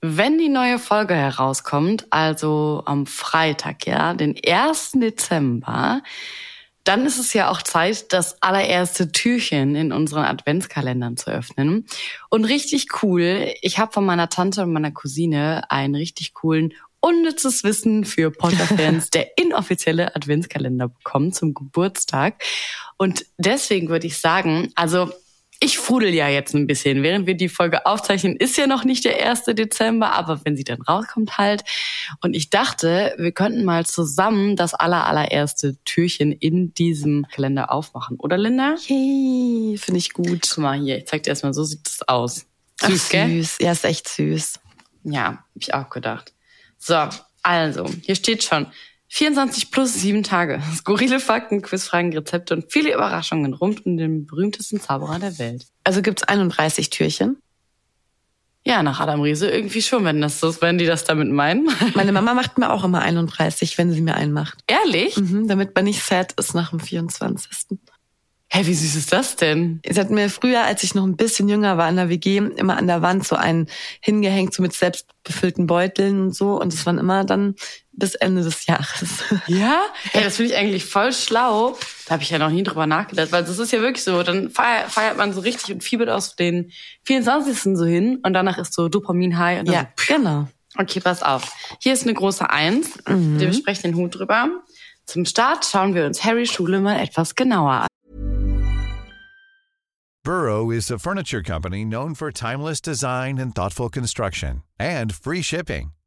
Wenn die neue Folge herauskommt, also am Freitag, ja, den 1. Dezember, dann ist es ja auch Zeit, das allererste Türchen in unseren Adventskalendern zu öffnen. Und richtig cool, ich habe von meiner Tante und meiner Cousine einen richtig coolen unnützes Wissen für Potter-Fans, der inoffizielle Adventskalender bekommen zum Geburtstag. Und deswegen würde ich sagen, also ich fudel ja jetzt ein bisschen. Während wir die Folge aufzeichnen, ist ja noch nicht der 1. Dezember, aber wenn sie dann rauskommt halt. Und ich dachte, wir könnten mal zusammen das aller, allererste Türchen in diesem Kalender aufmachen. Oder Linda? Yay, finde ich gut. Guck mal hier, ich zeig dir erstmal, so sieht es aus. Süß, Ach, gell? Süß, ja, ist echt süß. Ja, hab ich auch gedacht. So, also, hier steht schon, 24 plus sieben Tage. Skurrile Fakten, Quizfragen, Rezepte und viele Überraschungen rund um den berühmtesten Zauberer der Welt. Also gibt's 31 Türchen? Ja, nach Adam Riese irgendwie schon, wenn das so, wenn die das damit meinen. Meine Mama macht mir auch immer 31, wenn sie mir einen macht. Ehrlich? Mhm, damit man nicht sad ist nach dem 24. Hä, wie süß ist das denn? Sie hat mir früher, als ich noch ein bisschen jünger war in der WG, immer an der Wand so einen hingehängt, so mit selbstbefüllten Beuteln und so. Und es waren immer dann bis Ende des Jahres. Ja? Hey, das finde ich eigentlich voll schlau. Da habe ich ja noch nie drüber nachgedacht, weil das ist ja wirklich so. Dann feiert, feiert man so richtig und fiebert aus den 24. so hin und danach ist so Dopamin-High. Ja, so, genau. Okay, pass auf. Hier ist eine große Eins. Mhm. Wir besprechen den Hut drüber. Zum Start schauen wir uns Harry Schule mal etwas genauer an. Burrow is a furniture company known for timeless design and thoughtful construction and free shipping.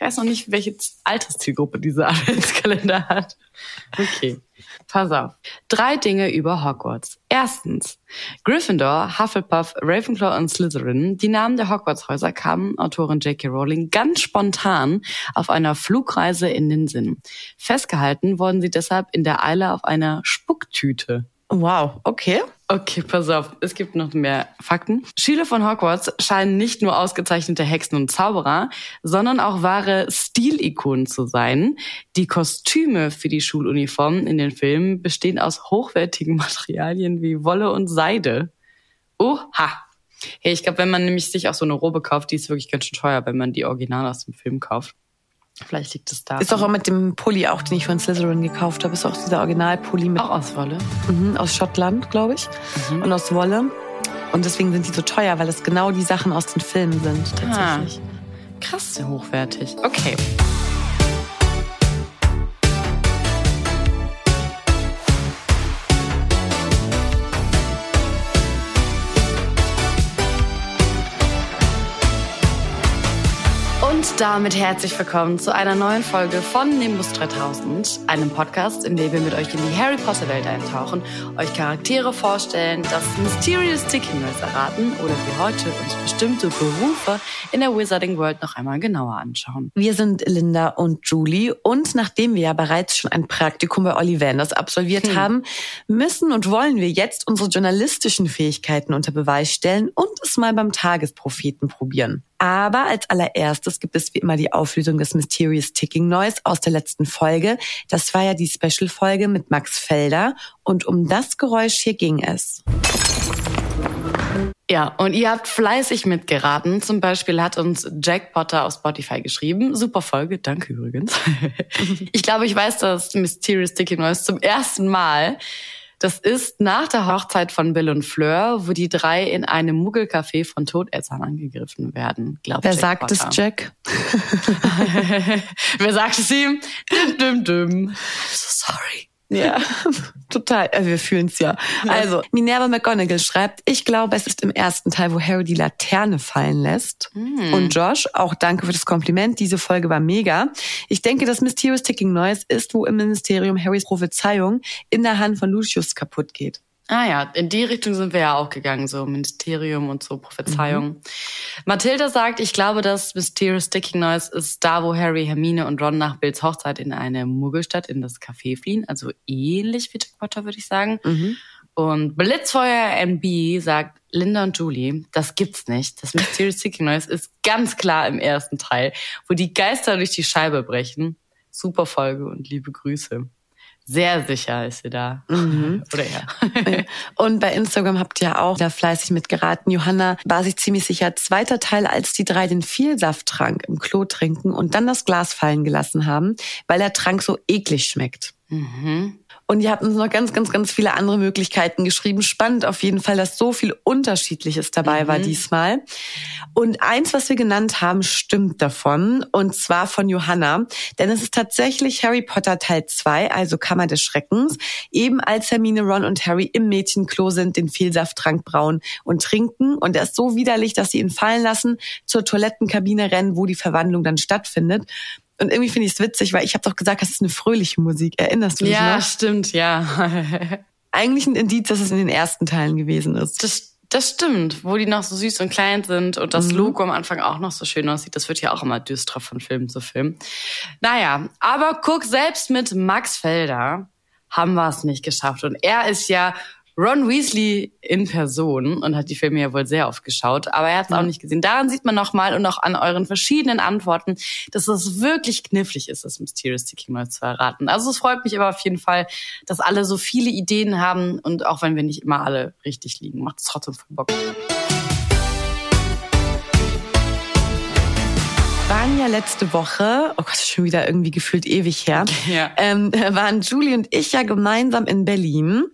Ich weiß noch nicht, welche Alterszielgruppe dieser Adventskalender hat. Okay, pass auf. Drei Dinge über Hogwarts. Erstens, Gryffindor, Hufflepuff, Ravenclaw und Slytherin, die Namen der Hogwarts-Häuser kamen Autorin J.K. Rowling ganz spontan auf einer Flugreise in den Sinn. Festgehalten wurden sie deshalb in der Eile auf einer Spucktüte. Wow, okay. Okay, pass auf, es gibt noch mehr Fakten. Schüler von Hogwarts scheinen nicht nur ausgezeichnete Hexen und Zauberer, sondern auch wahre Stilikonen zu sein. Die Kostüme für die Schuluniformen in den Filmen bestehen aus hochwertigen Materialien wie Wolle und Seide. Oha! Hey, ich glaube, wenn man nämlich sich auch so eine Robe kauft, die ist wirklich ganz schön teuer, wenn man die Original aus dem Film kauft. Vielleicht liegt es da. Ist doch auch mit dem Pulli auch, den ich von Slytherin gekauft habe, ist auch dieser Originalpulli mit. Auch aus Wolle? Mhm, aus Schottland, glaube ich. Mhm. Und aus Wolle. Und deswegen sind die so teuer, weil das genau die Sachen aus den Filmen sind, tatsächlich. Ah, krass hochwertig. Okay. Damit herzlich willkommen zu einer neuen Folge von Nimbus 3000, einem Podcast, in dem wir mit euch in die Harry Potter Welt eintauchen, euch Charaktere vorstellen, das Mysterious Tick-Hinweis erraten oder wie heute uns bestimmte Berufe in der Wizarding World noch einmal genauer anschauen. Wir sind Linda und Julie und nachdem wir ja bereits schon ein Praktikum bei Ollivanders absolviert hm. haben, müssen und wollen wir jetzt unsere journalistischen Fähigkeiten unter Beweis stellen und es mal beim Tagespropheten probieren. Aber als allererstes gibt es wie immer die Auflösung des Mysterious Ticking Noise aus der letzten Folge. Das war ja die Special-Folge mit Max Felder und um das Geräusch hier ging es. Ja, und ihr habt fleißig mitgeraten. Zum Beispiel hat uns Jack Potter auf Spotify geschrieben. Super Folge, danke übrigens. ich glaube, ich weiß das Mysterious Ticking Noise zum ersten Mal. Das ist nach der Hochzeit von Bill und Fleur, wo die drei in einem Muggelcafé von Todessern angegriffen werden. Glaubt Wer Jack sagt Potter. es, Jack? Wer sagt es ihm? Düm, düm, düm. So sorry. Ja, total. Also wir fühlen es ja. Also, Minerva McGonagall schreibt, ich glaube, es ist im ersten Teil, wo Harry die Laterne fallen lässt. Mm. Und Josh, auch danke für das Kompliment. Diese Folge war mega. Ich denke, das Mysterious Ticking Noise ist, wo im Ministerium Harrys Prophezeiung in der Hand von Lucius kaputt geht. Ah ja, in die Richtung sind wir ja auch gegangen, so Ministerium und so Prophezeiung. Mhm. Mathilda sagt, ich glaube, das Mysterious Sticking Noise ist da, wo Harry, Hermine und Ron nach Bills Hochzeit in eine Muggelstadt in das Café fliehen. Also ähnlich wie Jack Potter, würde ich sagen. Mhm. Und Blitzfeuer NB sagt, Linda und Julie, das gibt's nicht. Das Mysterious Sticking Noise ist ganz klar im ersten Teil, wo die Geister durch die Scheibe brechen. Super Folge und liebe Grüße. Sehr sicher ist sie da. Mhm. Oder ja. Und bei Instagram habt ihr auch da fleißig mitgeraten. Johanna war sich ziemlich sicher, zweiter Teil, als die drei den Vielsafttrank im Klo trinken und dann das Glas fallen gelassen haben, weil der Trank so eklig schmeckt. Mhm. Und ihr habt uns noch ganz, ganz, ganz viele andere Möglichkeiten geschrieben. Spannend auf jeden Fall, dass so viel Unterschiedliches dabei mhm. war diesmal. Und eins, was wir genannt haben, stimmt davon. Und zwar von Johanna. Denn es ist tatsächlich Harry Potter Teil 2, also Kammer des Schreckens. Eben als Hermine, Ron und Harry im Mädchenklo sind, den Vielsafttrank brauen und trinken. Und er ist so widerlich, dass sie ihn fallen lassen, zur Toilettenkabine rennen, wo die Verwandlung dann stattfindet. Und irgendwie finde ich es witzig, weil ich habe doch gesagt, das ist eine fröhliche Musik. Erinnerst du dich ja, noch? Ja, stimmt, ja. Eigentlich ein Indiz, dass es in den ersten Teilen gewesen ist. Das, das stimmt, wo die noch so süß und klein sind und das mhm. Logo am Anfang auch noch so schön aussieht. Das wird ja auch immer düsterer von Film zu Film. Naja, aber guck, selbst mit Max Felder haben wir es nicht geschafft. Und er ist ja Ron Weasley in Person und hat die Filme ja wohl sehr oft geschaut, aber er hat es auch nicht gesehen. Daran sieht man nochmal und auch an euren verschiedenen Antworten, dass es wirklich knifflig ist, das Mysterious Sticking mal zu erraten. Also es freut mich aber auf jeden Fall, dass alle so viele Ideen haben und auch wenn wir nicht immer alle richtig liegen, macht es trotzdem voll Bock. waren ja letzte Woche, oh Gott, schon wieder irgendwie gefühlt ewig her, ja. ähm, waren Julie und ich ja gemeinsam in Berlin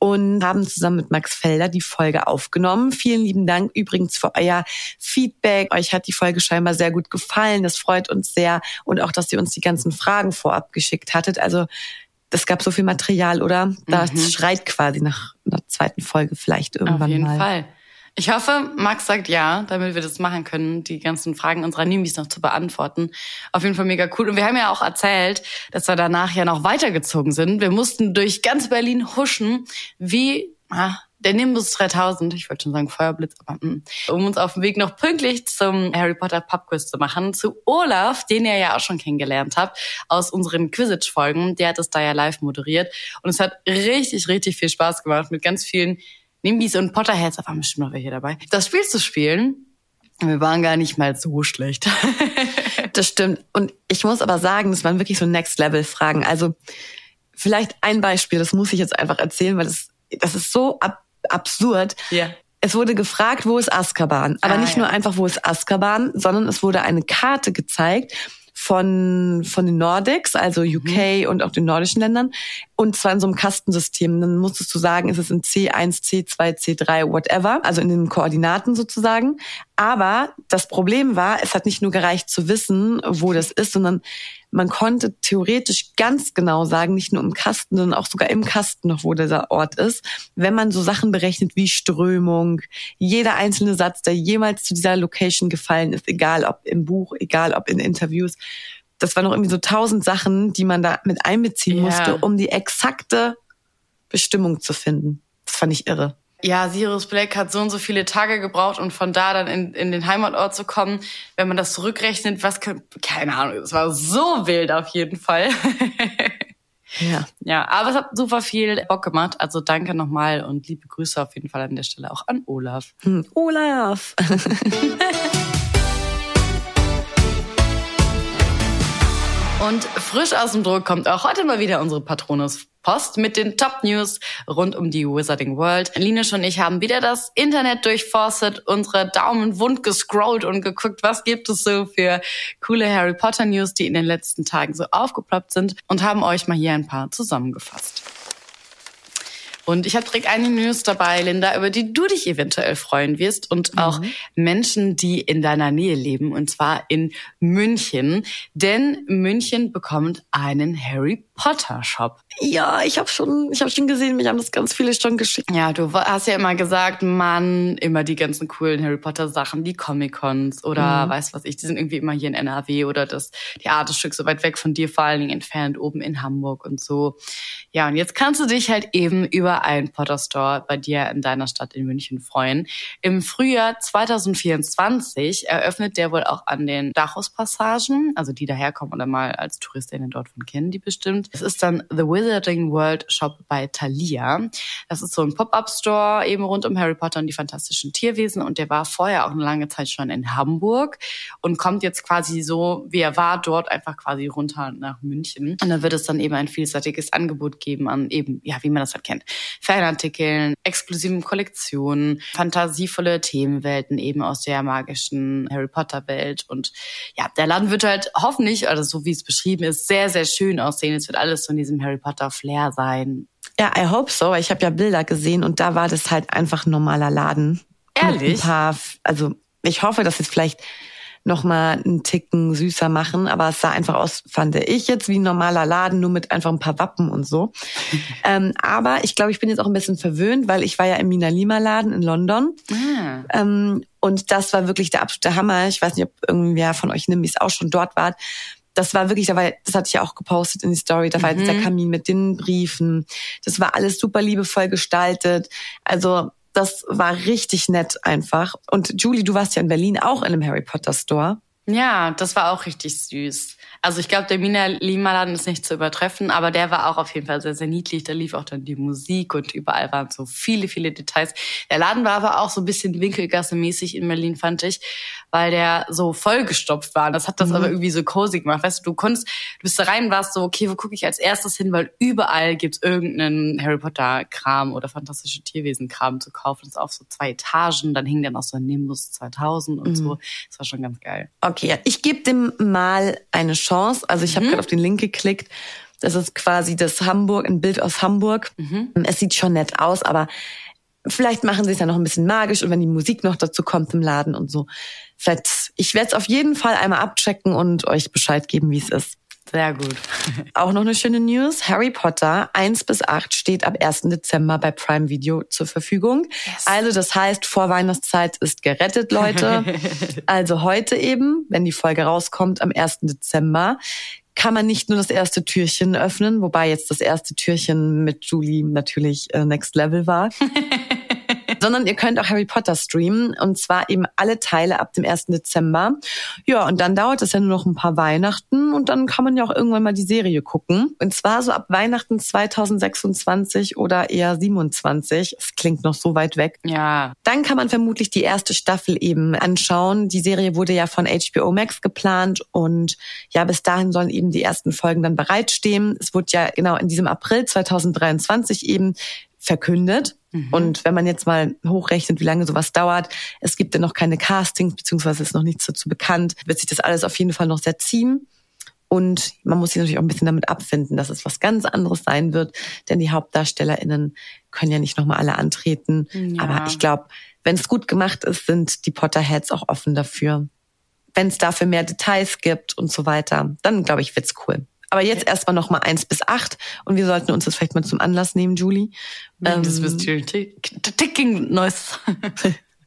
und haben zusammen mit Max Felder die Folge aufgenommen. Vielen lieben Dank übrigens für euer Feedback. Euch hat die Folge scheinbar sehr gut gefallen. Das freut uns sehr. Und auch, dass ihr uns die ganzen Fragen vorab geschickt hattet. Also es gab so viel Material, oder? Das mhm. schreit quasi nach einer zweiten Folge vielleicht irgendwann Auf jeden mal. Fall. Ich hoffe, Max sagt ja, damit wir das machen können, die ganzen Fragen unserer Nimbis noch zu beantworten. Auf jeden Fall mega cool. Und wir haben ja auch erzählt, dass wir danach ja noch weitergezogen sind. Wir mussten durch ganz Berlin huschen, wie ah, der Nimbus 3000, ich wollte schon sagen Feuerblitz, aber mh, mm, um uns auf dem Weg noch pünktlich zum Harry Potter Pubquiz zu machen, zu Olaf, den ihr ja auch schon kennengelernt habt, aus unseren Quidditch-Folgen. Der hat es da ja live moderiert. Und es hat richtig, richtig viel Spaß gemacht mit ganz vielen Nimbis und Potterheads, da waren bestimmt noch welche dabei, das Spiel zu spielen. Wir waren gar nicht mal so schlecht. das stimmt. Und ich muss aber sagen, das waren wirklich so Next-Level-Fragen. Also vielleicht ein Beispiel, das muss ich jetzt einfach erzählen, weil das, das ist so ab absurd. Ja. Es wurde gefragt, wo ist Azkaban? Aber ah, nicht ja. nur einfach, wo ist Azkaban, sondern es wurde eine Karte gezeigt von, von den Nordics, also UK mhm. und auch den nordischen Ländern. Und zwar in so einem Kastensystem. Dann musstest du sagen, ist es in C1, C2, C3, whatever, also in den Koordinaten sozusagen. Aber das Problem war, es hat nicht nur gereicht zu wissen, wo das ist, sondern man konnte theoretisch ganz genau sagen, nicht nur im Kasten, sondern auch sogar im Kasten noch, wo dieser Ort ist, wenn man so Sachen berechnet wie Strömung, jeder einzelne Satz, der jemals zu dieser Location gefallen ist, egal ob im Buch, egal ob in Interviews. Das waren noch irgendwie so tausend Sachen, die man da mit einbeziehen ja. musste, um die exakte Bestimmung zu finden. Das fand ich irre ja, Sirius Black hat so und so viele Tage gebraucht, um von da dann in, in den Heimatort zu kommen. Wenn man das zurückrechnet, was kann, keine Ahnung, es war so wild auf jeden Fall. ja. Ja, aber es hat super viel Bock gemacht. Also danke nochmal und liebe Grüße auf jeden Fall an der Stelle auch an Olaf. Hm, Olaf! Und frisch aus dem Druck kommt auch heute mal wieder unsere Patronus Post mit den Top News rund um die Wizarding World. Linus und ich haben wieder das Internet durchforstet, unsere Daumen wund gescrollt und geguckt, was gibt es so für coole Harry Potter News, die in den letzten Tagen so aufgeploppt sind und haben euch mal hier ein paar zusammengefasst. Und ich habe direkt eine News dabei, Linda, über die du dich eventuell freuen wirst und auch mhm. Menschen, die in deiner Nähe leben, und zwar in München. Denn München bekommt einen Harry Potter Shop. Ja, ich habe schon, ich habe schon gesehen, mich haben das ganz viele schon geschickt. Ja, du hast ja immer gesagt, Mann, immer die ganzen coolen Harry Potter Sachen, die Comic Cons oder mhm. weiß was ich, die sind irgendwie immer hier in NRW oder das Theaterstück so weit weg von dir, vor allen Dingen entfernt oben in Hamburg und so. Ja, und jetzt kannst du dich halt eben über einen Potter Store bei dir in deiner Stadt in München freuen. Im Frühjahr 2024 eröffnet der wohl auch an den Dachauspassagen, also die daherkommen oder mal als Touristinnen dort von kennen, die bestimmt. Es ist dann The Wizarding World Shop bei Thalia. Das ist so ein Pop-up-Store eben rund um Harry Potter und die fantastischen Tierwesen und der war vorher auch eine lange Zeit schon in Hamburg und kommt jetzt quasi so, wie er war, dort einfach quasi runter nach München. Und da wird es dann eben ein vielseitiges Angebot geben an eben, ja, wie man das halt kennt, Fanartikeln, exklusiven Kollektionen, fantasievolle Themenwelten eben aus der magischen Harry Potter Welt und ja, der Laden wird halt hoffentlich, also so wie es beschrieben ist, sehr, sehr schön aussehen. Es wird alles so in diesem Harry Potter Flair sein. Ja, I hope so. Ich habe ja Bilder gesehen und da war das halt einfach ein normaler Laden. Ehrlich? ein paar, also ich hoffe, dass es vielleicht noch mal einen Ticken süßer machen, aber es sah einfach aus, fand ich jetzt wie ein normaler Laden, nur mit einfach ein paar Wappen und so. ähm, aber ich glaube, ich bin jetzt auch ein bisschen verwöhnt, weil ich war ja im Mina Lima Laden in London. Ah. Ähm, und das war wirklich der absolute Hammer. Ich weiß nicht, ob irgendwer von euch Nimbis auch schon dort war das war wirklich, da war, das hatte ich ja auch gepostet in die Story, da war mhm. jetzt der mhm. Kamin mit den Briefen. Das war alles super liebevoll gestaltet. Also das war richtig nett einfach. Und Julie, du warst ja in Berlin auch in einem Harry Potter Store. Ja, das war auch richtig süß. Also ich glaube, der Mina Lima Laden ist nicht zu übertreffen, aber der war auch auf jeden Fall sehr, sehr niedlich. Da lief auch dann die Musik und überall waren so viele, viele Details. Der Laden war aber auch so ein bisschen Winkelgasse-mäßig in Berlin, fand ich, weil der so vollgestopft war. Und das hat das mhm. aber irgendwie so cozy gemacht. Weißt du, du konntest, du bist da rein warst so, okay, wo gucke ich als erstes hin, weil überall gibt's irgendeinen Harry Potter-Kram oder fantastische Tierwesen-Kram zu kaufen. Das ist auf so zwei Etagen. Dann hing dann auch so ein Nimbus 2000 und mhm. so. Das war schon ganz geil. Okay, ja, ich gebe dem mal eine Chance. Also ich habe mhm. gerade auf den Link geklickt. Das ist quasi das Hamburg, ein Bild aus Hamburg. Mhm. Es sieht schon nett aus, aber vielleicht machen sie es ja noch ein bisschen magisch und wenn die Musik noch dazu kommt im Laden und so. Ich werde es auf jeden Fall einmal abchecken und euch Bescheid geben, wie es ist. Sehr gut. Auch noch eine schöne News. Harry Potter 1 bis 8 steht ab 1. Dezember bei Prime Video zur Verfügung. Yes. Also das heißt, vor Weihnachtszeit ist gerettet, Leute. also heute eben, wenn die Folge rauskommt, am 1. Dezember, kann man nicht nur das erste Türchen öffnen, wobei jetzt das erste Türchen mit Julie natürlich äh, Next Level war. sondern ihr könnt auch Harry Potter streamen und zwar eben alle Teile ab dem 1. Dezember. Ja, und dann dauert es ja nur noch ein paar Weihnachten und dann kann man ja auch irgendwann mal die Serie gucken. Und zwar so ab Weihnachten 2026 oder eher 27. Es klingt noch so weit weg. Ja. Dann kann man vermutlich die erste Staffel eben anschauen. Die Serie wurde ja von HBO Max geplant und ja, bis dahin sollen eben die ersten Folgen dann bereitstehen. Es wurde ja genau in diesem April 2023 eben verkündet. Mhm. Und wenn man jetzt mal hochrechnet, wie lange sowas dauert, es gibt ja noch keine Castings, beziehungsweise ist noch nichts dazu bekannt, wird sich das alles auf jeden Fall noch sehr ziehen. Und man muss sich natürlich auch ein bisschen damit abfinden, dass es was ganz anderes sein wird, denn die HauptdarstellerInnen können ja nicht nochmal alle antreten. Ja. Aber ich glaube, wenn es gut gemacht ist, sind die Potterheads auch offen dafür. Wenn es dafür mehr Details gibt und so weiter, dann glaube ich, wird's cool. Aber jetzt erstmal noch mal eins bis acht und wir sollten uns das vielleicht mal zum Anlass nehmen, Julie. Das ähm, ticking noise.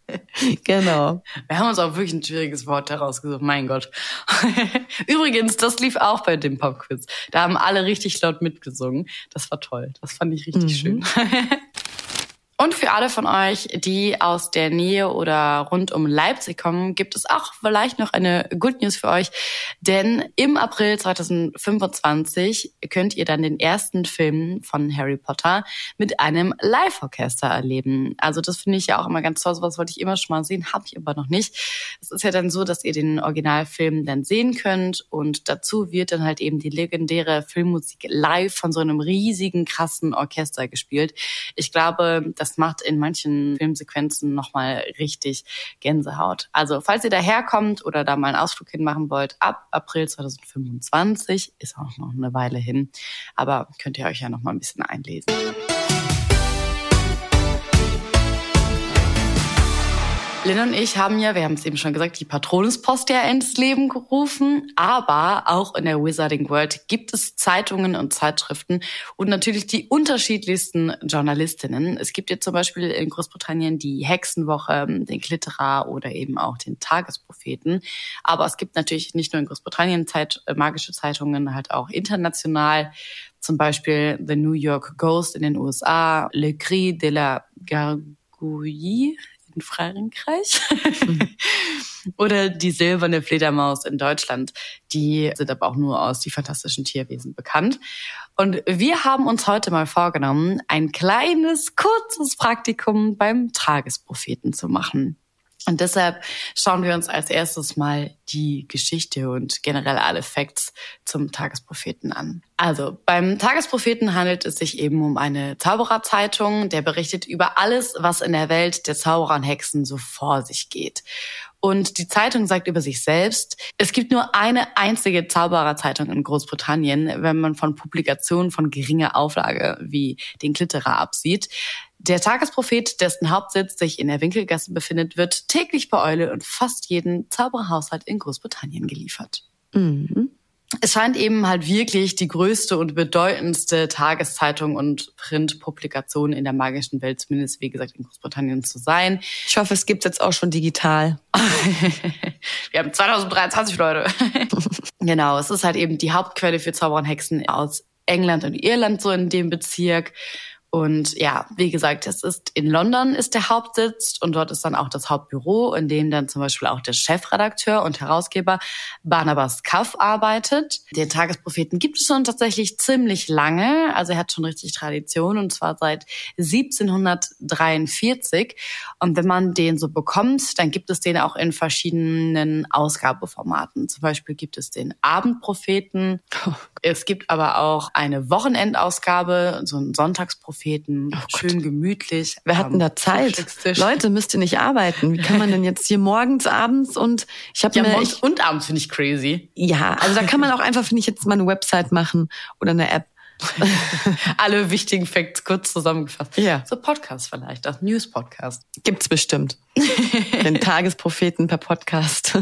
genau. Wir haben uns auch wirklich ein schwieriges Wort herausgesucht, mein Gott. Übrigens, das lief auch bei dem Popquiz. Da haben alle richtig laut mitgesungen. Das war toll. Das fand ich richtig mhm. schön. Und für alle von euch, die aus der Nähe oder rund um Leipzig kommen, gibt es auch vielleicht noch eine Good News für euch. Denn im April 2025 könnt ihr dann den ersten Film von Harry Potter mit einem Live-Orchester erleben. Also das finde ich ja auch immer ganz toll. Sowas wollte ich immer schon mal sehen, habe ich aber noch nicht. Es ist ja dann so, dass ihr den Originalfilm dann sehen könnt und dazu wird dann halt eben die legendäre Filmmusik live von so einem riesigen, krassen Orchester gespielt. Ich glaube, das macht in manchen Filmsequenzen nochmal richtig Gänsehaut. Also falls ihr daherkommt oder da mal einen Ausflug hinmachen wollt, ab April 2025 ist auch noch eine Weile hin, aber könnt ihr euch ja noch mal ein bisschen einlesen. Lynn und ich haben ja, wir haben es eben schon gesagt, die Patronuspost ja ins Leben gerufen. Aber auch in der Wizarding World gibt es Zeitungen und Zeitschriften und natürlich die unterschiedlichsten Journalistinnen. Es gibt jetzt zum Beispiel in Großbritannien die Hexenwoche, den Klitterer oder eben auch den Tagespropheten. Aber es gibt natürlich nicht nur in Großbritannien Zeit, äh, magische Zeitungen, halt auch international. Zum Beispiel The New York Ghost in den USA, Le Cri de la Gargouille in Frankreich oder die silberne Fledermaus in Deutschland. Die sind aber auch nur aus die fantastischen Tierwesen bekannt. Und wir haben uns heute mal vorgenommen, ein kleines, kurzes Praktikum beim Tagespropheten zu machen. Und deshalb schauen wir uns als erstes mal die Geschichte und generell alle Facts zum Tagespropheten an. Also beim Tagespropheten handelt es sich eben um eine Zaubererzeitung, der berichtet über alles, was in der Welt der Zauberer und Hexen so vor sich geht. Und die Zeitung sagt über sich selbst, es gibt nur eine einzige Zaubererzeitung in Großbritannien, wenn man von Publikationen von geringer Auflage wie den Klitterer absieht. Der Tagesprophet, dessen Hauptsitz sich in der Winkelgasse befindet, wird täglich bei Eule und fast jeden Zaubererhaushalt in Großbritannien geliefert. Mhm. Es scheint eben halt wirklich die größte und bedeutendste Tageszeitung und Printpublikation in der magischen Welt, zumindest wie gesagt in Großbritannien zu sein. Ich hoffe, es gibt jetzt auch schon digital. Wir haben 2023 Leute. genau, es ist halt eben die Hauptquelle für Zauberer und Hexen aus England und Irland so in dem Bezirk. Und ja, wie gesagt, es ist in London ist der Hauptsitz und dort ist dann auch das Hauptbüro, in dem dann zum Beispiel auch der Chefredakteur und Herausgeber Barnabas Kaff arbeitet. Den Tagespropheten gibt es schon tatsächlich ziemlich lange, also er hat schon richtig Tradition und zwar seit 1743. Und wenn man den so bekommt, dann gibt es den auch in verschiedenen Ausgabeformaten. Zum Beispiel gibt es den Abendpropheten. Es gibt aber auch eine Wochenendausgabe, so ein Sonntagspropheten Propheten, oh schön gemütlich. Wer hat denn da Zeit? Leute, müsst ihr nicht arbeiten. Wie kann man denn jetzt hier morgens, abends und ich habe ja, mir morgens und abends finde ich crazy. Ja, also da kann man auch einfach finde ich jetzt mal eine Website machen oder eine App. Alle wichtigen Facts kurz zusammengefasst. Ja. So Podcast vielleicht, das News-Podcast. Gibt's bestimmt. Den Tagespropheten per Podcast.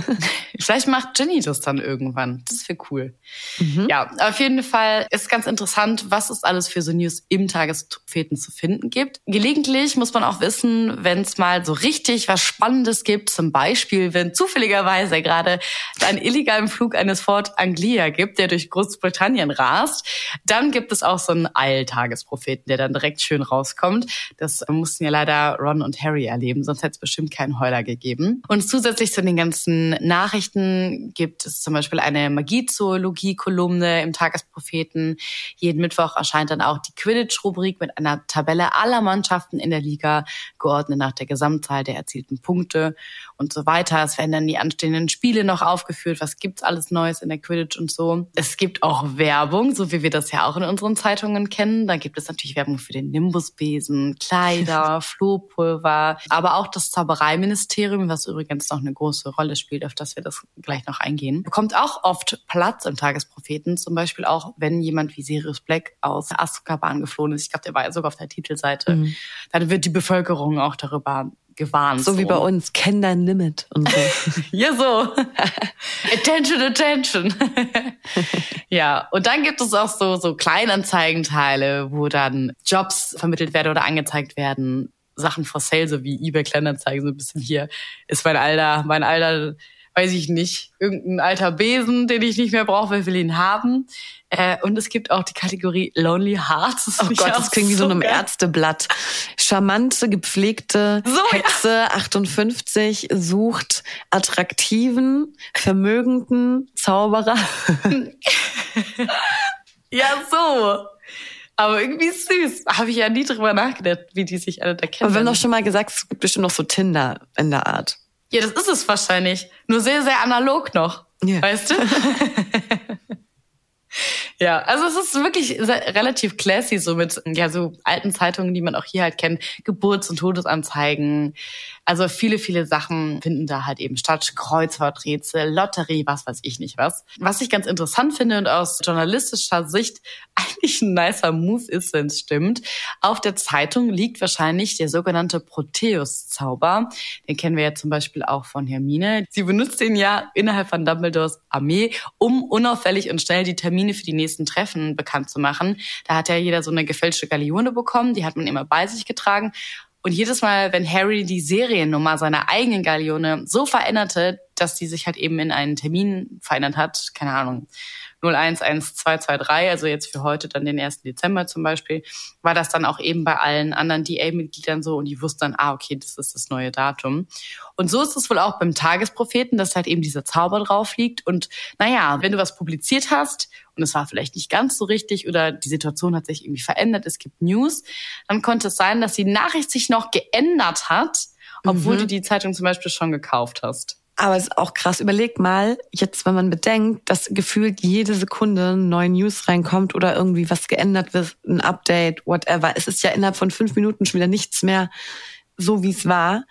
Vielleicht macht Jenny das dann irgendwann. Das wäre cool. Mhm. Ja, auf jeden Fall ist ganz interessant, was es alles für so News im Tagespropheten zu finden gibt. Gelegentlich muss man auch wissen, wenn es mal so richtig was Spannendes gibt, zum Beispiel, wenn zufälligerweise gerade einen illegalen Flug eines Ford Anglia gibt, der durch Großbritannien rast, dann gibt es auch so einen Eiltagespropheten, der dann direkt schön rauskommt. Das mussten ja leider Ron und Harry erleben, sonst hätte es bestimmt keinen Heuler gegeben. Und zusätzlich zu den ganzen Nachrichten gibt es zum Beispiel eine Magiezoologie-Kolumne im Tagespropheten. Jeden Mittwoch erscheint dann auch die Quidditch-Rubrik mit einer Tabelle aller Mannschaften in der Liga, geordnet nach der Gesamtzahl der erzielten Punkte und so weiter. Es werden dann die anstehenden Spiele noch aufgeführt. Was gibt's alles Neues in der Quidditch und so. Es gibt auch Werbung, so wie wir das ja auch in unseren Zeitungen kennen. Da gibt es natürlich Werbung für den Nimbusbesen, Kleider, Flohpulver, aber auch das Zauber Zaubereiministerium, was übrigens noch eine große Rolle spielt, auf das wir das gleich noch eingehen, bekommt auch oft Platz im Tagespropheten. Zum Beispiel auch, wenn jemand wie Sirius Black aus Azkaban geflohen ist. Ich glaube, der war ja sogar auf der Titelseite. Mhm. Dann wird die Bevölkerung auch darüber gewarnt. So, so. wie bei uns, kenn dein Limit und so. ja, so. attention, attention. ja, und dann gibt es auch so, so Kleinanzeigenteile, wo dann Jobs vermittelt werden oder angezeigt werden Sachen for sale, so wie eBay Kleinanzeigen, so ein bisschen hier ist mein alter, mein alter, weiß ich nicht, irgendein alter Besen, den ich nicht mehr brauche, wer will ihn haben. Äh, und es gibt auch die Kategorie Lonely Hearts. Das oh Gott, das klingt wie so einem Ärzteblatt. Charmante, gepflegte so, Hexe ja. 58 sucht attraktiven, vermögenden Zauberer. ja, so. Aber irgendwie süß. Habe ich ja nie drüber nachgedacht, wie die sich alle da kennen. Aber wir haben doch schon mal gesagt, es gibt bestimmt noch so Tinder in der Art. Ja, das ist es wahrscheinlich. Nur sehr, sehr analog noch. Ja. Weißt du? Ja, also es ist wirklich relativ classy, so mit ja so alten Zeitungen, die man auch hier halt kennt, Geburts- und Todesanzeigen. Also viele, viele Sachen finden da halt eben statt. Kreuzworträtsel, Lotterie, was weiß ich nicht was. Was ich ganz interessant finde und aus journalistischer Sicht eigentlich ein nicer Move ist, wenn es stimmt. Auf der Zeitung liegt wahrscheinlich der sogenannte Proteus-Zauber. Den kennen wir ja zum Beispiel auch von Hermine. Sie benutzt den ja innerhalb von Dumbledores Armee, um unauffällig und schnell die Termine für die nächsten Treffen bekannt zu machen. Da hat ja jeder so eine gefälschte Galione bekommen, die hat man immer bei sich getragen. Und jedes Mal, wenn Harry die Seriennummer seiner eigenen Galeone so veränderte, dass die sich halt eben in einen Termin verändert hat, keine Ahnung, 011223, also jetzt für heute dann den 1. Dezember zum Beispiel, war das dann auch eben bei allen anderen DA-Mitgliedern so und die wussten dann, ah, okay, das ist das neue Datum. Und so ist es wohl auch beim Tagespropheten, dass halt eben dieser Zauber drauf liegt. Und naja, wenn du was publiziert hast und es war vielleicht nicht ganz so richtig oder die Situation hat sich irgendwie verändert, es gibt News, dann konnte es sein, dass die Nachricht sich noch geändert hat, obwohl mhm. du die Zeitung zum Beispiel schon gekauft hast. Aber es ist auch krass. Überleg mal, jetzt, wenn man bedenkt, dass gefühlt jede Sekunde neue News reinkommt oder irgendwie was geändert wird, ein Update, whatever. Es ist ja innerhalb von fünf Minuten schon wieder nichts mehr so, wie es war.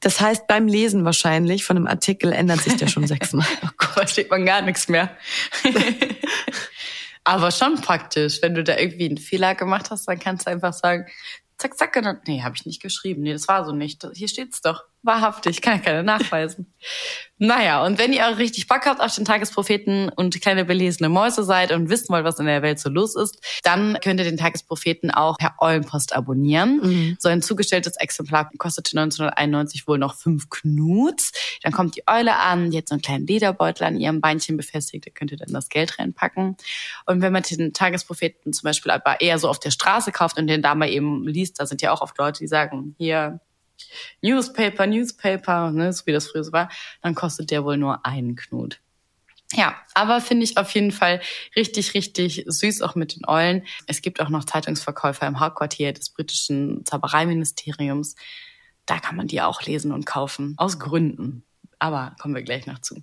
Das heißt, beim Lesen wahrscheinlich von einem Artikel ändert sich der schon sechsmal. oh Gott, versteht man gar nichts mehr. Aber schon praktisch, wenn du da irgendwie einen Fehler gemacht hast, dann kannst du einfach sagen, zack, zack, nee, habe ich nicht geschrieben. Nee, das war so nicht. Hier steht's doch. Wahrhaftig, kann ich keine nachweisen. naja, und wenn ihr auch richtig Bock habt auf den Tagespropheten und kleine belesene Mäuse seid und wissen wollt, was in der Welt so los ist, dann könnt ihr den Tagespropheten auch per Eulenpost abonnieren. Mhm. So ein zugestelltes Exemplar kostete 1991 wohl noch fünf Knuts. Dann kommt die Eule an, die hat so einen kleinen Lederbeutel an ihrem Beinchen befestigt, da könnt ihr dann das Geld reinpacken. Und wenn man den Tagespropheten zum Beispiel aber eher so auf der Straße kauft und den da mal eben liest, da sind ja auch oft Leute, die sagen, hier, Newspaper, Newspaper, ne, so wie das früher so war, dann kostet der wohl nur einen Knut. Ja, aber finde ich auf jeden Fall richtig, richtig süß, auch mit den Eulen. Es gibt auch noch Zeitungsverkäufer im Hauptquartier des britischen Zaubereiministeriums. Da kann man die auch lesen und kaufen, aus Gründen. Aber kommen wir gleich noch zu.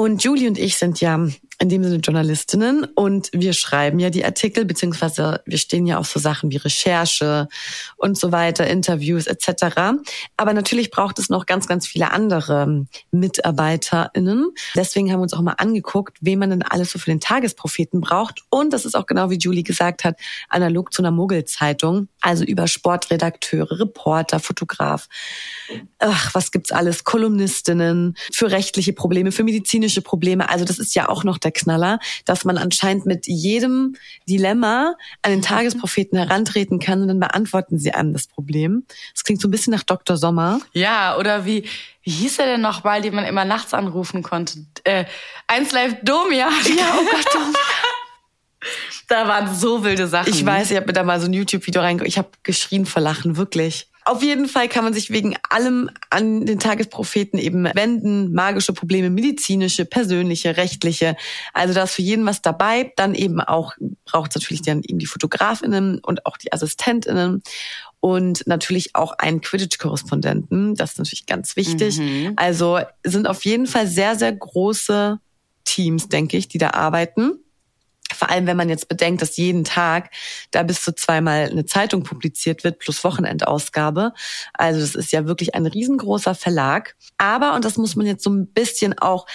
Und Julie und ich sind ja in dem Sinne Journalistinnen und wir schreiben ja die Artikel, beziehungsweise wir stehen ja auf so Sachen wie Recherche und so weiter, Interviews etc. Aber natürlich braucht es noch ganz, ganz viele andere MitarbeiterInnen. Deswegen haben wir uns auch mal angeguckt, wen man denn alles so für den Tagespropheten braucht. Und das ist auch genau wie Julie gesagt hat, analog zu einer Mogelzeitung. Also über Sportredakteure, Reporter, Fotograf. Ach, was gibt's alles? Kolumnistinnen für rechtliche Probleme, für medizinische Probleme. Also das ist ja auch noch Knaller, dass man anscheinend mit jedem Dilemma an den Tagespropheten herantreten kann und dann beantworten sie einem das Problem. Das klingt so ein bisschen nach Dr. Sommer. Ja, oder wie, wie hieß er denn noch mal, den man immer nachts anrufen konnte? Äh, eins live Domia. Ja, oh Gott. Da waren so wilde Sachen. Ich weiß, ich habe mir da mal so ein YouTube-Video reingeguckt. Ich habe geschrien vor Lachen, wirklich. Auf jeden Fall kann man sich wegen allem an den Tagespropheten eben wenden. Magische Probleme, medizinische, persönliche, rechtliche. Also da ist für jeden was dabei. Dann eben auch braucht es natürlich dann eben die Fotografinnen und auch die Assistentinnen und natürlich auch einen Quidditch-Korrespondenten. Das ist natürlich ganz wichtig. Mhm. Also sind auf jeden Fall sehr, sehr große Teams, denke ich, die da arbeiten. Vor allem, wenn man jetzt bedenkt, dass jeden Tag da bis zu zweimal eine Zeitung publiziert wird, plus Wochenendausgabe. Also das ist ja wirklich ein riesengroßer Verlag. Aber, und das muss man jetzt so ein bisschen auch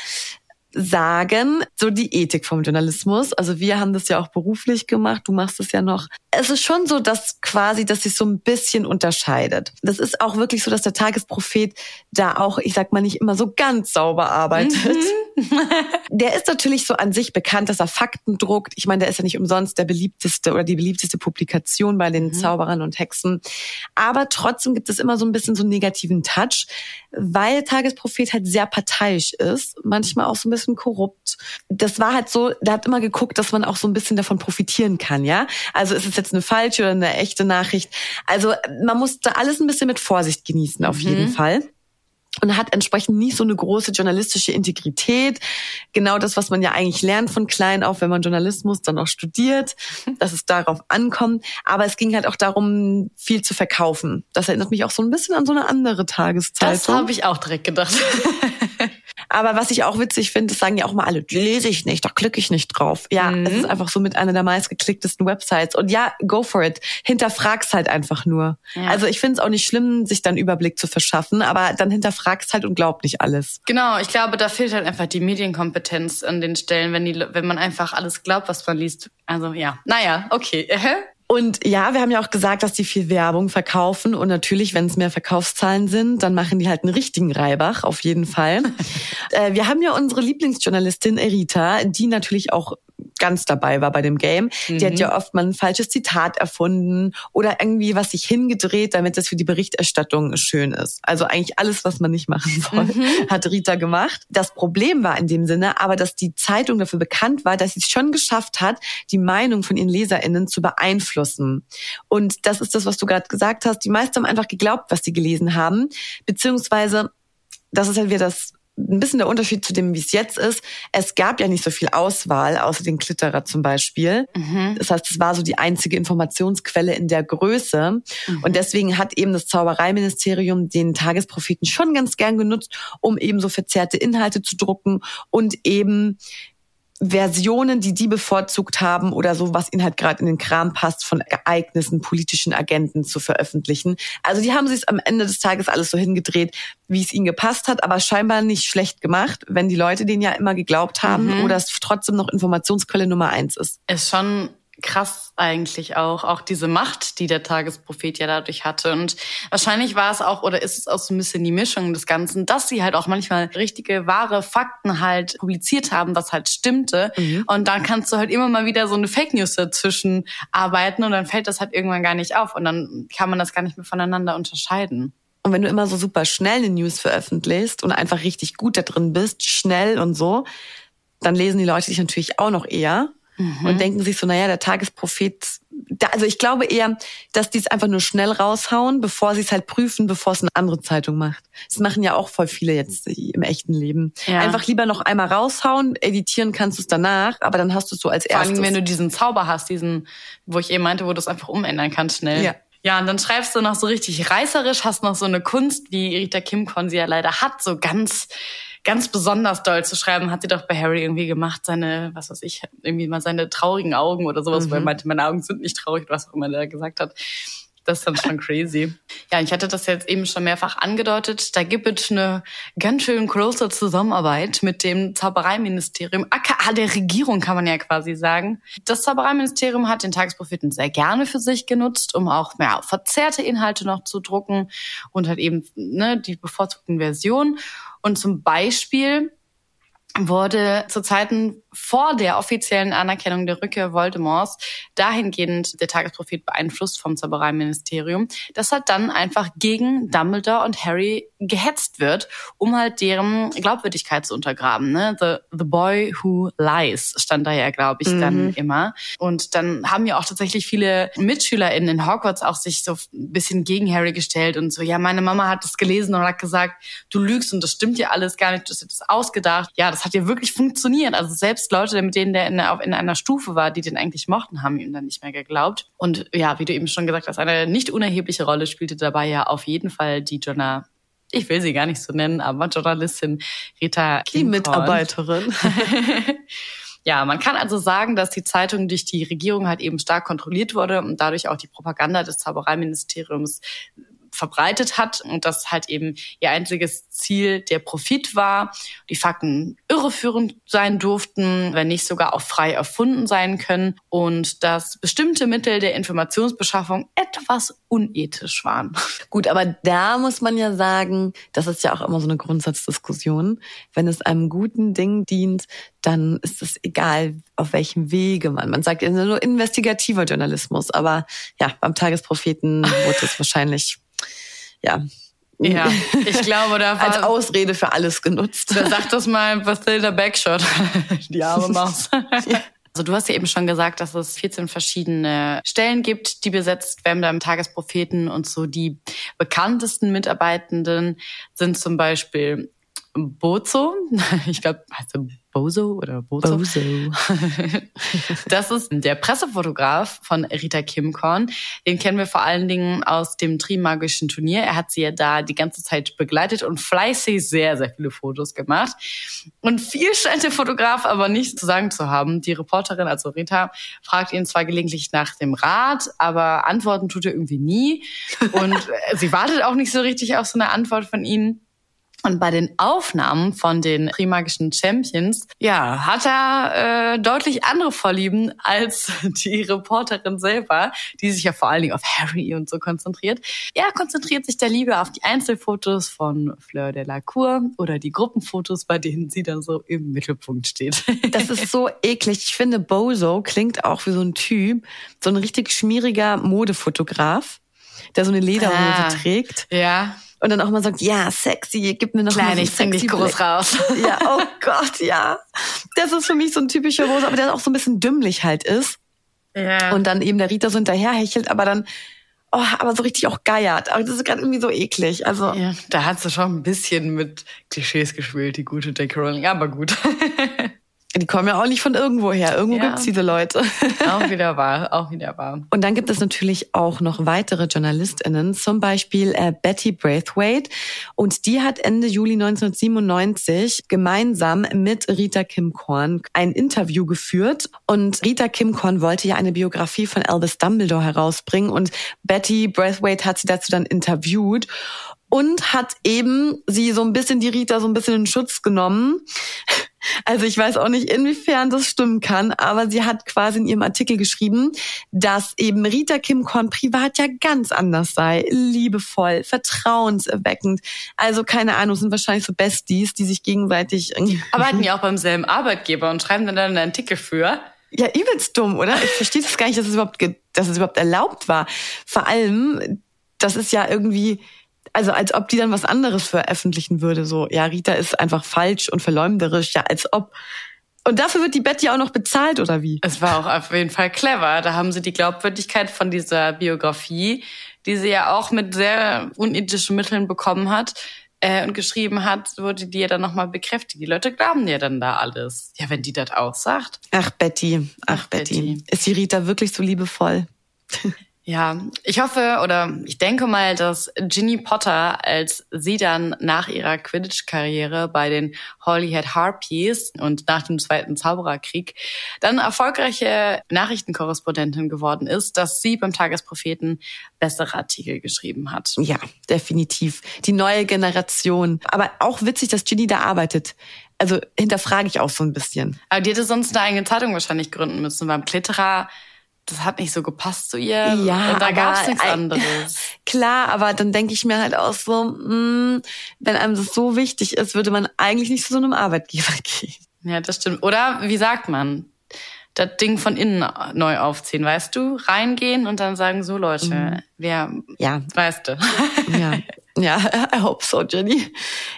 sagen, so die Ethik vom Journalismus. Also wir haben das ja auch beruflich gemacht, du machst es ja noch. Es ist schon so, dass quasi, dass sich so ein bisschen unterscheidet. Das ist auch wirklich so, dass der Tagesprophet da auch, ich sag mal, nicht immer so ganz sauber arbeitet. Mhm der ist natürlich so an sich bekannt, dass er Fakten druckt. Ich meine, der ist ja nicht umsonst der beliebteste oder die beliebteste Publikation bei den mhm. Zauberern und Hexen. Aber trotzdem gibt es immer so ein bisschen so einen negativen Touch, weil Tagesprophet halt sehr parteiisch ist, manchmal auch so ein bisschen korrupt. Das war halt so, der hat immer geguckt, dass man auch so ein bisschen davon profitieren kann, ja? Also ist es jetzt eine falsche oder eine echte Nachricht? Also man muss da alles ein bisschen mit Vorsicht genießen, auf mhm. jeden Fall und hat entsprechend nicht so eine große journalistische Integrität. Genau das, was man ja eigentlich lernt von klein auf, wenn man Journalismus dann auch studiert, dass es darauf ankommt. Aber es ging halt auch darum, viel zu verkaufen. Das erinnert mich auch so ein bisschen an so eine andere Tageszeitung. Das habe ich auch direkt gedacht. Aber was ich auch witzig finde, das sagen ja auch mal alle, die lese ich nicht, da klicke ich nicht drauf. Ja, mhm. es ist einfach so mit einer der meistgeklicktesten Websites. Und ja, go for it. Hinterfrag's halt einfach nur. Ja. Also ich finde es auch nicht schlimm, sich dann Überblick zu verschaffen, aber dann hinterfrag's halt und glaub nicht alles. Genau, ich glaube, da fehlt halt einfach die Medienkompetenz an den Stellen, wenn die, wenn man einfach alles glaubt, was man liest. Also ja, naja, okay. Und ja, wir haben ja auch gesagt, dass die viel Werbung verkaufen. Und natürlich, wenn es mehr Verkaufszahlen sind, dann machen die halt einen richtigen Reibach, auf jeden Fall. äh, wir haben ja unsere Lieblingsjournalistin Erita, die natürlich auch ganz dabei war bei dem Game. Mhm. Die hat mhm. ja oft mal ein falsches Zitat erfunden oder irgendwie was sich hingedreht, damit das für die Berichterstattung schön ist. Also eigentlich alles, was man nicht machen soll, mhm. hat Rita gemacht. Das Problem war in dem Sinne aber, dass die Zeitung dafür bekannt war, dass sie es schon geschafft hat, die Meinung von ihren LeserInnen zu beeinflussen. Und das ist das, was du gerade gesagt hast. Die meisten haben einfach geglaubt, was sie gelesen haben, beziehungsweise das ist halt wieder das ein bisschen der Unterschied zu dem, wie es jetzt ist. Es gab ja nicht so viel Auswahl, außer den Klitterer zum Beispiel. Mhm. Das heißt, es war so die einzige Informationsquelle in der Größe. Mhm. Und deswegen hat eben das Zaubereiministerium den Tagespropheten schon ganz gern genutzt, um eben so verzerrte Inhalte zu drucken und eben Versionen, die die bevorzugt haben oder so, was ihnen halt gerade in den Kram passt, von Ereignissen, politischen Agenten zu veröffentlichen. Also die haben sich am Ende des Tages alles so hingedreht, wie es ihnen gepasst hat, aber scheinbar nicht schlecht gemacht, wenn die Leute denen ja immer geglaubt haben mhm. oder es trotzdem noch Informationsquelle Nummer eins ist. Ist schon krass eigentlich auch, auch diese Macht, die der Tagesprophet ja dadurch hatte. Und wahrscheinlich war es auch oder ist es auch so ein bisschen die Mischung des Ganzen, dass sie halt auch manchmal richtige, wahre Fakten halt publiziert haben, was halt stimmte. Mhm. Und dann kannst du halt immer mal wieder so eine Fake News dazwischen arbeiten und dann fällt das halt irgendwann gar nicht auf und dann kann man das gar nicht mehr voneinander unterscheiden. Und wenn du immer so super schnell eine News veröffentlichst und einfach richtig gut da drin bist, schnell und so, dann lesen die Leute dich natürlich auch noch eher mhm. und denken sich so, naja, der Tagesprophet, da, also ich glaube eher, dass die es einfach nur schnell raushauen, bevor sie es halt prüfen, bevor es eine andere Zeitung macht. Das machen ja auch voll viele jetzt im echten Leben. Ja. Einfach lieber noch einmal raushauen, editieren kannst du es danach, aber dann hast du es so als erstes. Vor allem, wenn du diesen Zauber hast, diesen, wo ich eben meinte, wo du es einfach umändern kannst schnell. Ja. Ja, und dann schreibst du noch so richtig reißerisch, hast noch so eine Kunst, wie Rita Kim Kon sie ja leider hat, so ganz ganz besonders doll zu schreiben, hat sie doch bei Harry irgendwie gemacht, seine, was weiß ich, irgendwie mal seine traurigen Augen oder sowas, mhm. weil er meinte, meine Augen sind nicht traurig, was auch immer der gesagt hat. Das ist dann schon crazy. Ja, ich hatte das jetzt eben schon mehrfach angedeutet. Da gibt es eine ganz schön große Zusammenarbeit mit dem Zaubereiministerium, aka der Regierung kann man ja quasi sagen. Das Zaubereiministerium hat den Tagespropheten sehr gerne für sich genutzt, um auch ja, verzerrte Inhalte noch zu drucken und halt eben ne, die bevorzugten Versionen. Und zum Beispiel wurde zu Zeiten vor der offiziellen Anerkennung der Rückkehr Voldemorts dahingehend der Tagesprophet beeinflusst vom Zaubereiministerium, dass halt dann einfach gegen Dumbledore und Harry gehetzt wird, um halt deren Glaubwürdigkeit zu untergraben. Ne? The, the Boy Who Lies stand da ja, glaube ich, mhm. dann immer. Und dann haben ja auch tatsächlich viele MitschülerInnen in Hogwarts auch sich so ein bisschen gegen Harry gestellt und so, ja, meine Mama hat das gelesen und hat gesagt, du lügst und das stimmt ja alles gar nicht, du hast das ausgedacht. Ja, das hat ja wirklich funktioniert. Also selbst Leute, mit denen der in, in einer Stufe war, die den eigentlich mochten, haben ihm dann nicht mehr geglaubt. Und ja, wie du eben schon gesagt hast, eine nicht unerhebliche Rolle spielte dabei ja auf jeden Fall die Jonah ich will sie gar nicht so nennen, aber Journalistin Rita Die Mitarbeiterin. Ja, man kann also sagen, dass die Zeitung durch die Regierung halt eben stark kontrolliert wurde und dadurch auch die Propaganda des Zaubereiministeriums verbreitet hat und das halt eben ihr einziges Ziel der Profit war. Die Fakten irreführend sein durften, wenn nicht sogar auch frei erfunden sein können und dass bestimmte Mittel der Informationsbeschaffung etwas unethisch waren. Gut, aber da muss man ja sagen, das ist ja auch immer so eine Grundsatzdiskussion. Wenn es einem guten Ding dient, dann ist es egal, auf welchem Wege man. Man sagt nur investigativer Journalismus, aber ja, beim Tagespropheten wurde es wahrscheinlich, ja, ja, ich glaube, da war als Ausrede für alles genutzt. Da sagt das mal Bathilda Backshot, die arme Maus. Also du hast ja eben schon gesagt, dass es 14 verschiedene Stellen gibt, die besetzt werden beim Tagespropheten. Und so die bekanntesten Mitarbeitenden sind zum Beispiel Bozo, ich glaube, heißt er Bozo oder Bozo? Bozo. Das ist der Pressefotograf von Rita Kimkorn. Den kennen wir vor allen Dingen aus dem Trimagischen Turnier. Er hat sie ja da die ganze Zeit begleitet und fleißig sehr, sehr viele Fotos gemacht. Und viel scheint der Fotograf aber nicht zu sagen zu haben. Die Reporterin, also Rita, fragt ihn zwar gelegentlich nach dem Rat, aber antworten tut er irgendwie nie. Und sie wartet auch nicht so richtig auf so eine Antwort von ihnen. Und bei den Aufnahmen von den Trimagischen Champions, ja, hat er äh, deutlich andere Vorlieben als die Reporterin selber, die sich ja vor allen Dingen auf Harry und so konzentriert. Er konzentriert sich da lieber auf die Einzelfotos von Fleur de la Cour oder die Gruppenfotos, bei denen sie dann so im Mittelpunkt steht. Das ist so eklig. Ich finde, Bozo klingt auch wie so ein Typ, so ein richtig schmieriger Modefotograf, der so eine Lederhose ah, trägt. Ja und dann auch mal sagt, ja, sexy, gib mir noch Kleine, mal so ich bring dich groß raus. Ja, oh Gott, ja. Das ist für mich so ein typischer Rose, aber der auch so ein bisschen dümmlich halt ist. Ja. Und dann eben der Rita so hinterherhechelt, aber dann oh, aber so richtig auch geiert. Aber das ist gerade irgendwie so eklig. Also ja, da hat sie schon ein bisschen mit Klischees gespielt, die gute J.K. Rowling. Aber gut. Die kommen ja auch nicht von irgendwo her. Irgendwo ja. gibt's diese Leute. Auch wieder wahr, auch wieder wahr. Und dann gibt es natürlich auch noch weitere JournalistInnen, zum Beispiel äh, Betty Braithwaite. Und die hat Ende Juli 1997 gemeinsam mit Rita Kim Korn ein Interview geführt. Und Rita Kim Korn wollte ja eine Biografie von Elvis Dumbledore herausbringen. Und Betty Braithwaite hat sie dazu dann interviewt und hat eben sie so ein bisschen, die Rita so ein bisschen in Schutz genommen also ich weiß auch nicht, inwiefern das stimmen kann, aber sie hat quasi in ihrem Artikel geschrieben, dass eben Rita Kim Korn privat ja ganz anders sei, liebevoll, vertrauenserweckend. Also keine Ahnung, sind wahrscheinlich so Besties, die sich gegenseitig irgendwie arbeiten ja auch beim selben Arbeitgeber und schreiben dann einen Artikel für. Ja, übelst dumm, oder? Ich verstehe das gar nicht, dass es überhaupt, dass es überhaupt erlaubt war. Vor allem, das ist ja irgendwie also als ob die dann was anderes veröffentlichen würde. So, ja, Rita ist einfach falsch und verleumderisch, ja, als ob. Und dafür wird die Betty auch noch bezahlt, oder wie? Es war auch auf jeden Fall clever. Da haben sie die Glaubwürdigkeit von dieser Biografie, die sie ja auch mit sehr unethischen Mitteln bekommen hat, äh, und geschrieben hat, wurde die ja dann nochmal bekräftigt. Die Leute glauben ja dann da alles. Ja, wenn die das auch sagt. Ach, Betty. Ach, Ach Betty. Betty. Ist die Rita wirklich so liebevoll? Ja, ich hoffe oder ich denke mal, dass Ginny Potter, als sie dann nach ihrer Quidditch-Karriere bei den Holyhead Harpies und nach dem Zweiten Zaubererkrieg dann erfolgreiche Nachrichtenkorrespondentin geworden ist, dass sie beim Tagespropheten bessere Artikel geschrieben hat. Ja, definitiv. Die neue Generation. Aber auch witzig, dass Ginny da arbeitet also hinterfrage ich auch so ein bisschen. Aber die hätte sonst eine eigene Zeitung wahrscheinlich gründen müssen. Beim Klitterer das hat nicht so gepasst zu ihr. Ja, und da gab es nichts anderes. Klar, aber dann denke ich mir halt auch so, mh, hm, wenn einem das so wichtig ist, würde man eigentlich nicht zu so einem Arbeitgeber gehen. Ja, das stimmt. Oder wie sagt man? Das Ding von innen neu aufziehen, weißt du? Reingehen und dann sagen, so Leute, mhm. wer, ja. weißt du. Ja. Ja, I hope so, Jenny.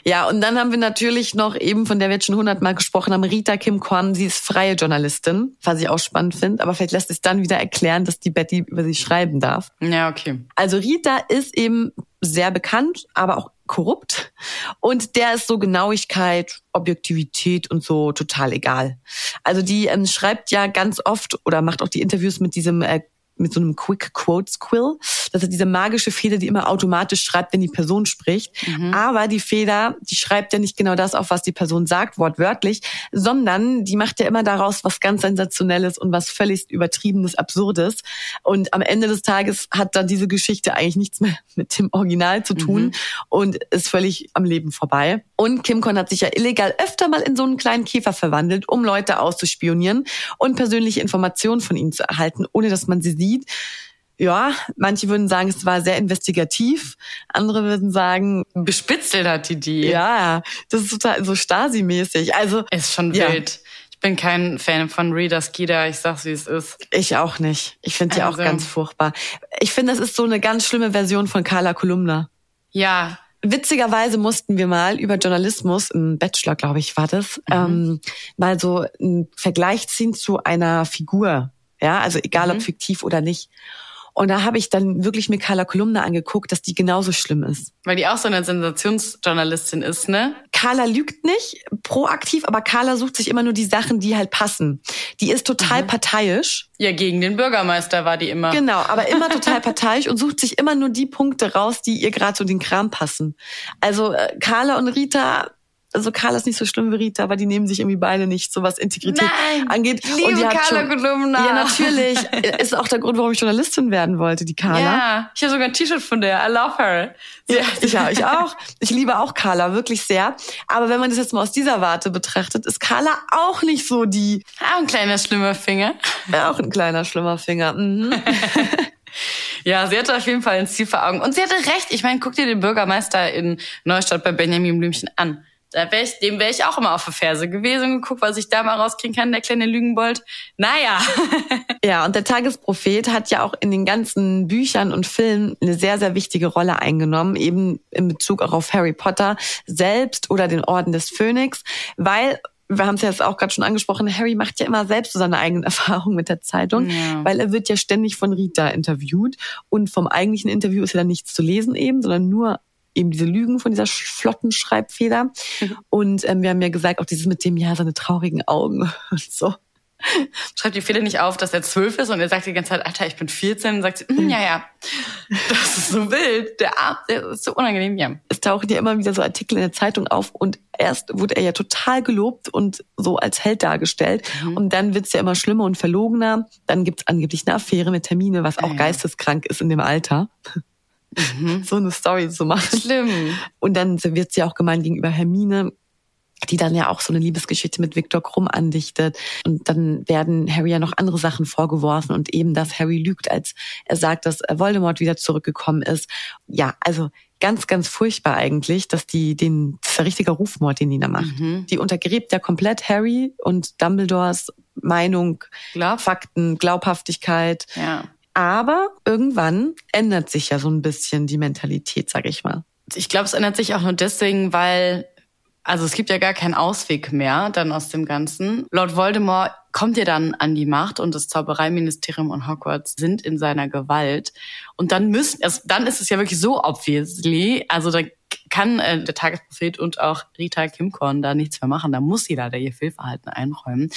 Ja, und dann haben wir natürlich noch eben, von der wir jetzt schon hundertmal gesprochen haben, Rita Kim Kwan. Sie ist freie Journalistin, was ich auch spannend finde. Aber vielleicht lässt es dann wieder erklären, dass die Betty über sie schreiben darf. Ja, okay. Also Rita ist eben sehr bekannt, aber auch korrupt. Und der ist so Genauigkeit, Objektivität und so total egal. Also die ähm, schreibt ja ganz oft oder macht auch die Interviews mit diesem äh, mit so einem Quick Quotes Quill. Das ist diese magische Feder, die immer automatisch schreibt, wenn die Person spricht. Mhm. Aber die Feder, die schreibt ja nicht genau das auf, was die Person sagt, wortwörtlich, sondern die macht ja immer daraus was ganz Sensationelles und was völlig Übertriebenes, Absurdes. Und am Ende des Tages hat dann diese Geschichte eigentlich nichts mehr mit dem Original zu tun mhm. und ist völlig am Leben vorbei. Und Kim Kon hat sich ja illegal öfter mal in so einen kleinen Käfer verwandelt, um Leute auszuspionieren und persönliche Informationen von ihnen zu erhalten, ohne dass man sie sieht. Ja, manche würden sagen, es war sehr investigativ. Andere würden sagen, bespitzelt hat die die. Ja, das ist total so Stasi-mäßig. Also ist schon ja. wild. Ich bin kein Fan von Rita Skeeter. Ich sag's, wie es ist. Ich auch nicht. Ich finde die also. auch ganz furchtbar. Ich finde, das ist so eine ganz schlimme Version von Carla Kolumna. Ja, Witzigerweise mussten wir mal über Journalismus im Bachelor, glaube ich, war das, mhm. ähm, mal so einen Vergleich ziehen zu einer Figur. Ja, also egal mhm. ob fiktiv oder nicht. Und da habe ich dann wirklich mir Carla Kolumna angeguckt, dass die genauso schlimm ist. Weil die auch so eine Sensationsjournalistin ist, ne? Carla lügt nicht proaktiv, aber Carla sucht sich immer nur die Sachen, die halt passen. Die ist total mhm. parteiisch. Ja, gegen den Bürgermeister war die immer. Genau, aber immer total parteiisch und sucht sich immer nur die Punkte raus, die ihr gerade so den Kram passen. Also äh, Carla und Rita also Carla ist nicht so schlimm wie Rita, aber die nehmen sich irgendwie beide nicht, so was Integrität Nein, angeht. Liebe und die Carla Kolumna. Ja, natürlich. ist auch der Grund, warum ich Journalistin werden wollte, die Carla. Ja, ich habe sogar ein T-Shirt von der. I love her. Ja, ich, ja, ich auch. Ich liebe auch Carla, wirklich sehr. Aber wenn man das jetzt mal aus dieser Warte betrachtet, ist Carla auch nicht so die... Auch ein kleiner schlimmer Finger. Ja, auch ein kleiner schlimmer Finger. Mhm. Ja, sie hatte auf jeden Fall ein Ziel vor Augen. Und sie hatte recht. Ich meine, guck dir den Bürgermeister in Neustadt bei Benjamin Blümchen an. Da wär ich, dem wäre ich auch immer auf die Ferse gewesen und geguckt, was ich da mal rauskriegen kann, der kleine Lügenbold. Naja. ja, und der Tagesprophet hat ja auch in den ganzen Büchern und Filmen eine sehr, sehr wichtige Rolle eingenommen, eben in Bezug auch auf Harry Potter selbst oder den Orden des Phönix, weil wir haben es ja jetzt auch gerade schon angesprochen, Harry macht ja immer selbst so seine eigenen Erfahrungen mit der Zeitung, ja. weil er wird ja ständig von Rita interviewt und vom eigentlichen Interview ist ja dann nichts zu lesen eben, sondern nur eben diese Lügen von dieser flotten Schreibfeder. Mhm. Und ähm, wir haben ja gesagt, auch dieses mit dem, ja, seine traurigen Augen und so. Schreibt die Feder nicht auf, dass er zwölf ist und er sagt die ganze Zeit, Alter, ich bin 14 und sagt sie, hm, ja, ja, das ist so wild, der Arm, der ist so unangenehm, ja. Es tauchen ja immer wieder so Artikel in der Zeitung auf und erst wurde er ja total gelobt und so als Held dargestellt mhm. und dann wird's ja immer schlimmer und verlogener. Dann gibt's angeblich eine Affäre mit Termine, was auch ja. geisteskrank ist in dem Alter mhm. so eine Story zu machen. Schlimm. Und dann wird sie auch gemeint gegenüber Hermine, die dann ja auch so eine Liebesgeschichte mit Viktor Krumm andichtet. Und dann werden Harry ja noch andere Sachen vorgeworfen und eben, dass Harry lügt, als er sagt, dass Voldemort wieder zurückgekommen ist. Ja, also ganz, ganz furchtbar eigentlich, dass die den, das ist ein richtiger Rufmord, den die da macht. Mhm. Die untergräbt ja komplett Harry und Dumbledores Meinung, Glaub. Fakten, Glaubhaftigkeit. Ja. Aber irgendwann ändert sich ja so ein bisschen die Mentalität, sag ich mal. Ich glaube, es ändert sich auch nur deswegen, weil also es gibt ja gar keinen Ausweg mehr dann aus dem Ganzen. Lord Voldemort kommt ja dann an die Macht und das Zaubereiministerium und Hogwarts sind in seiner Gewalt. Und dann müssen, also dann ist es ja wirklich so obviously, also da kann äh, der Tagesprophet und auch Rita Kimkorn da nichts mehr machen. Da muss sie da ihr Fehlverhalten einräumen.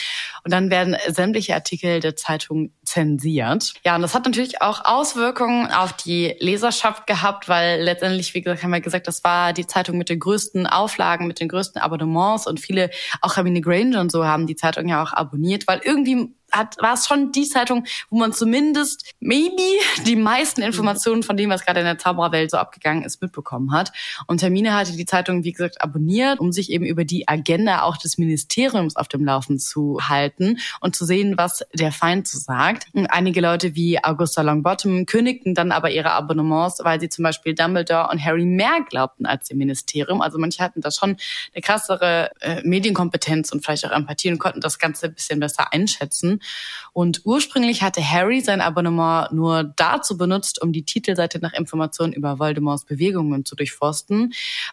Und dann werden sämtliche Artikel der Zeitung zensiert. Ja, und das hat natürlich auch Auswirkungen auf die Leserschaft gehabt, weil letztendlich, wie gesagt, haben wir gesagt, das war die Zeitung mit den größten Auflagen, mit den größten Abonnements und viele, auch Hermine Granger und so, haben die Zeitung ja auch abonniert, weil irgendwie hat, war es schon die Zeitung, wo man zumindest maybe die meisten Informationen von dem, was gerade in der Zaubererwelt so abgegangen ist, mitbekommen hat. Und Termine hatte die Zeitung, wie gesagt, abonniert, um sich eben über die Agenda auch des Ministeriums auf dem Laufen zu halten und zu sehen, was der Feind so sagt. Und einige Leute wie Augusta Longbottom kündigten dann aber ihre Abonnements, weil sie zum Beispiel Dumbledore und Harry mehr glaubten als dem Ministerium. Also manche hatten da schon eine krassere äh, Medienkompetenz und vielleicht auch Empathie und konnten das Ganze ein bisschen besser einschätzen. Und ursprünglich hatte Harry sein Abonnement nur dazu benutzt, um die Titelseite nach Informationen über Voldemorts Bewegungen zu durchforsten,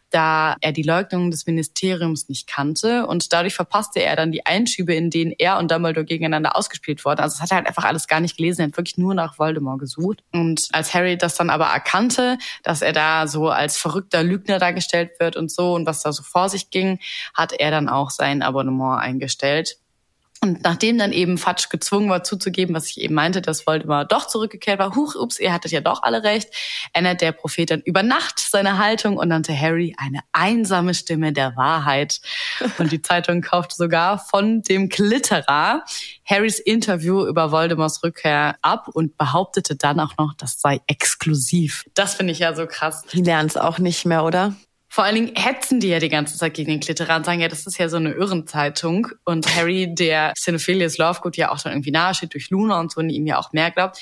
da er die Leugnung des Ministeriums nicht kannte. Und dadurch verpasste er dann die Einschübe, in denen er und Dumbledore gegeneinander ausgespielt wurden. Also es hat er halt einfach alles gar nicht gelesen. Er hat wirklich nur nach Voldemort gesucht. Und als Harry das dann aber erkannte, dass er da so als verrückter Lügner dargestellt wird und so und was da so vor sich ging, hat er dann auch sein Abonnement eingestellt. Und nachdem dann eben Fatsch gezwungen war zuzugeben, was ich eben meinte, dass Voldemort doch zurückgekehrt war, huch, ups, ihr hattet ja doch alle recht, ändert der Prophet dann über Nacht seine Haltung und nannte Harry eine einsame Stimme der Wahrheit. Und die Zeitung kaufte sogar von dem Klitterer Harrys Interview über Voldemorts Rückkehr ab und behauptete dann auch noch, das sei exklusiv. Das finde ich ja so krass. Die lernen es auch nicht mehr, oder? Vor allen Dingen hetzen die ja die ganze Zeit gegen den Klitterer und sagen, ja, das ist ja so eine Irrenzeitung. Und Harry, der Xenophilius Lovegood ja auch dann irgendwie nahe steht durch Luna und so und ihm ja auch mehr glaubt,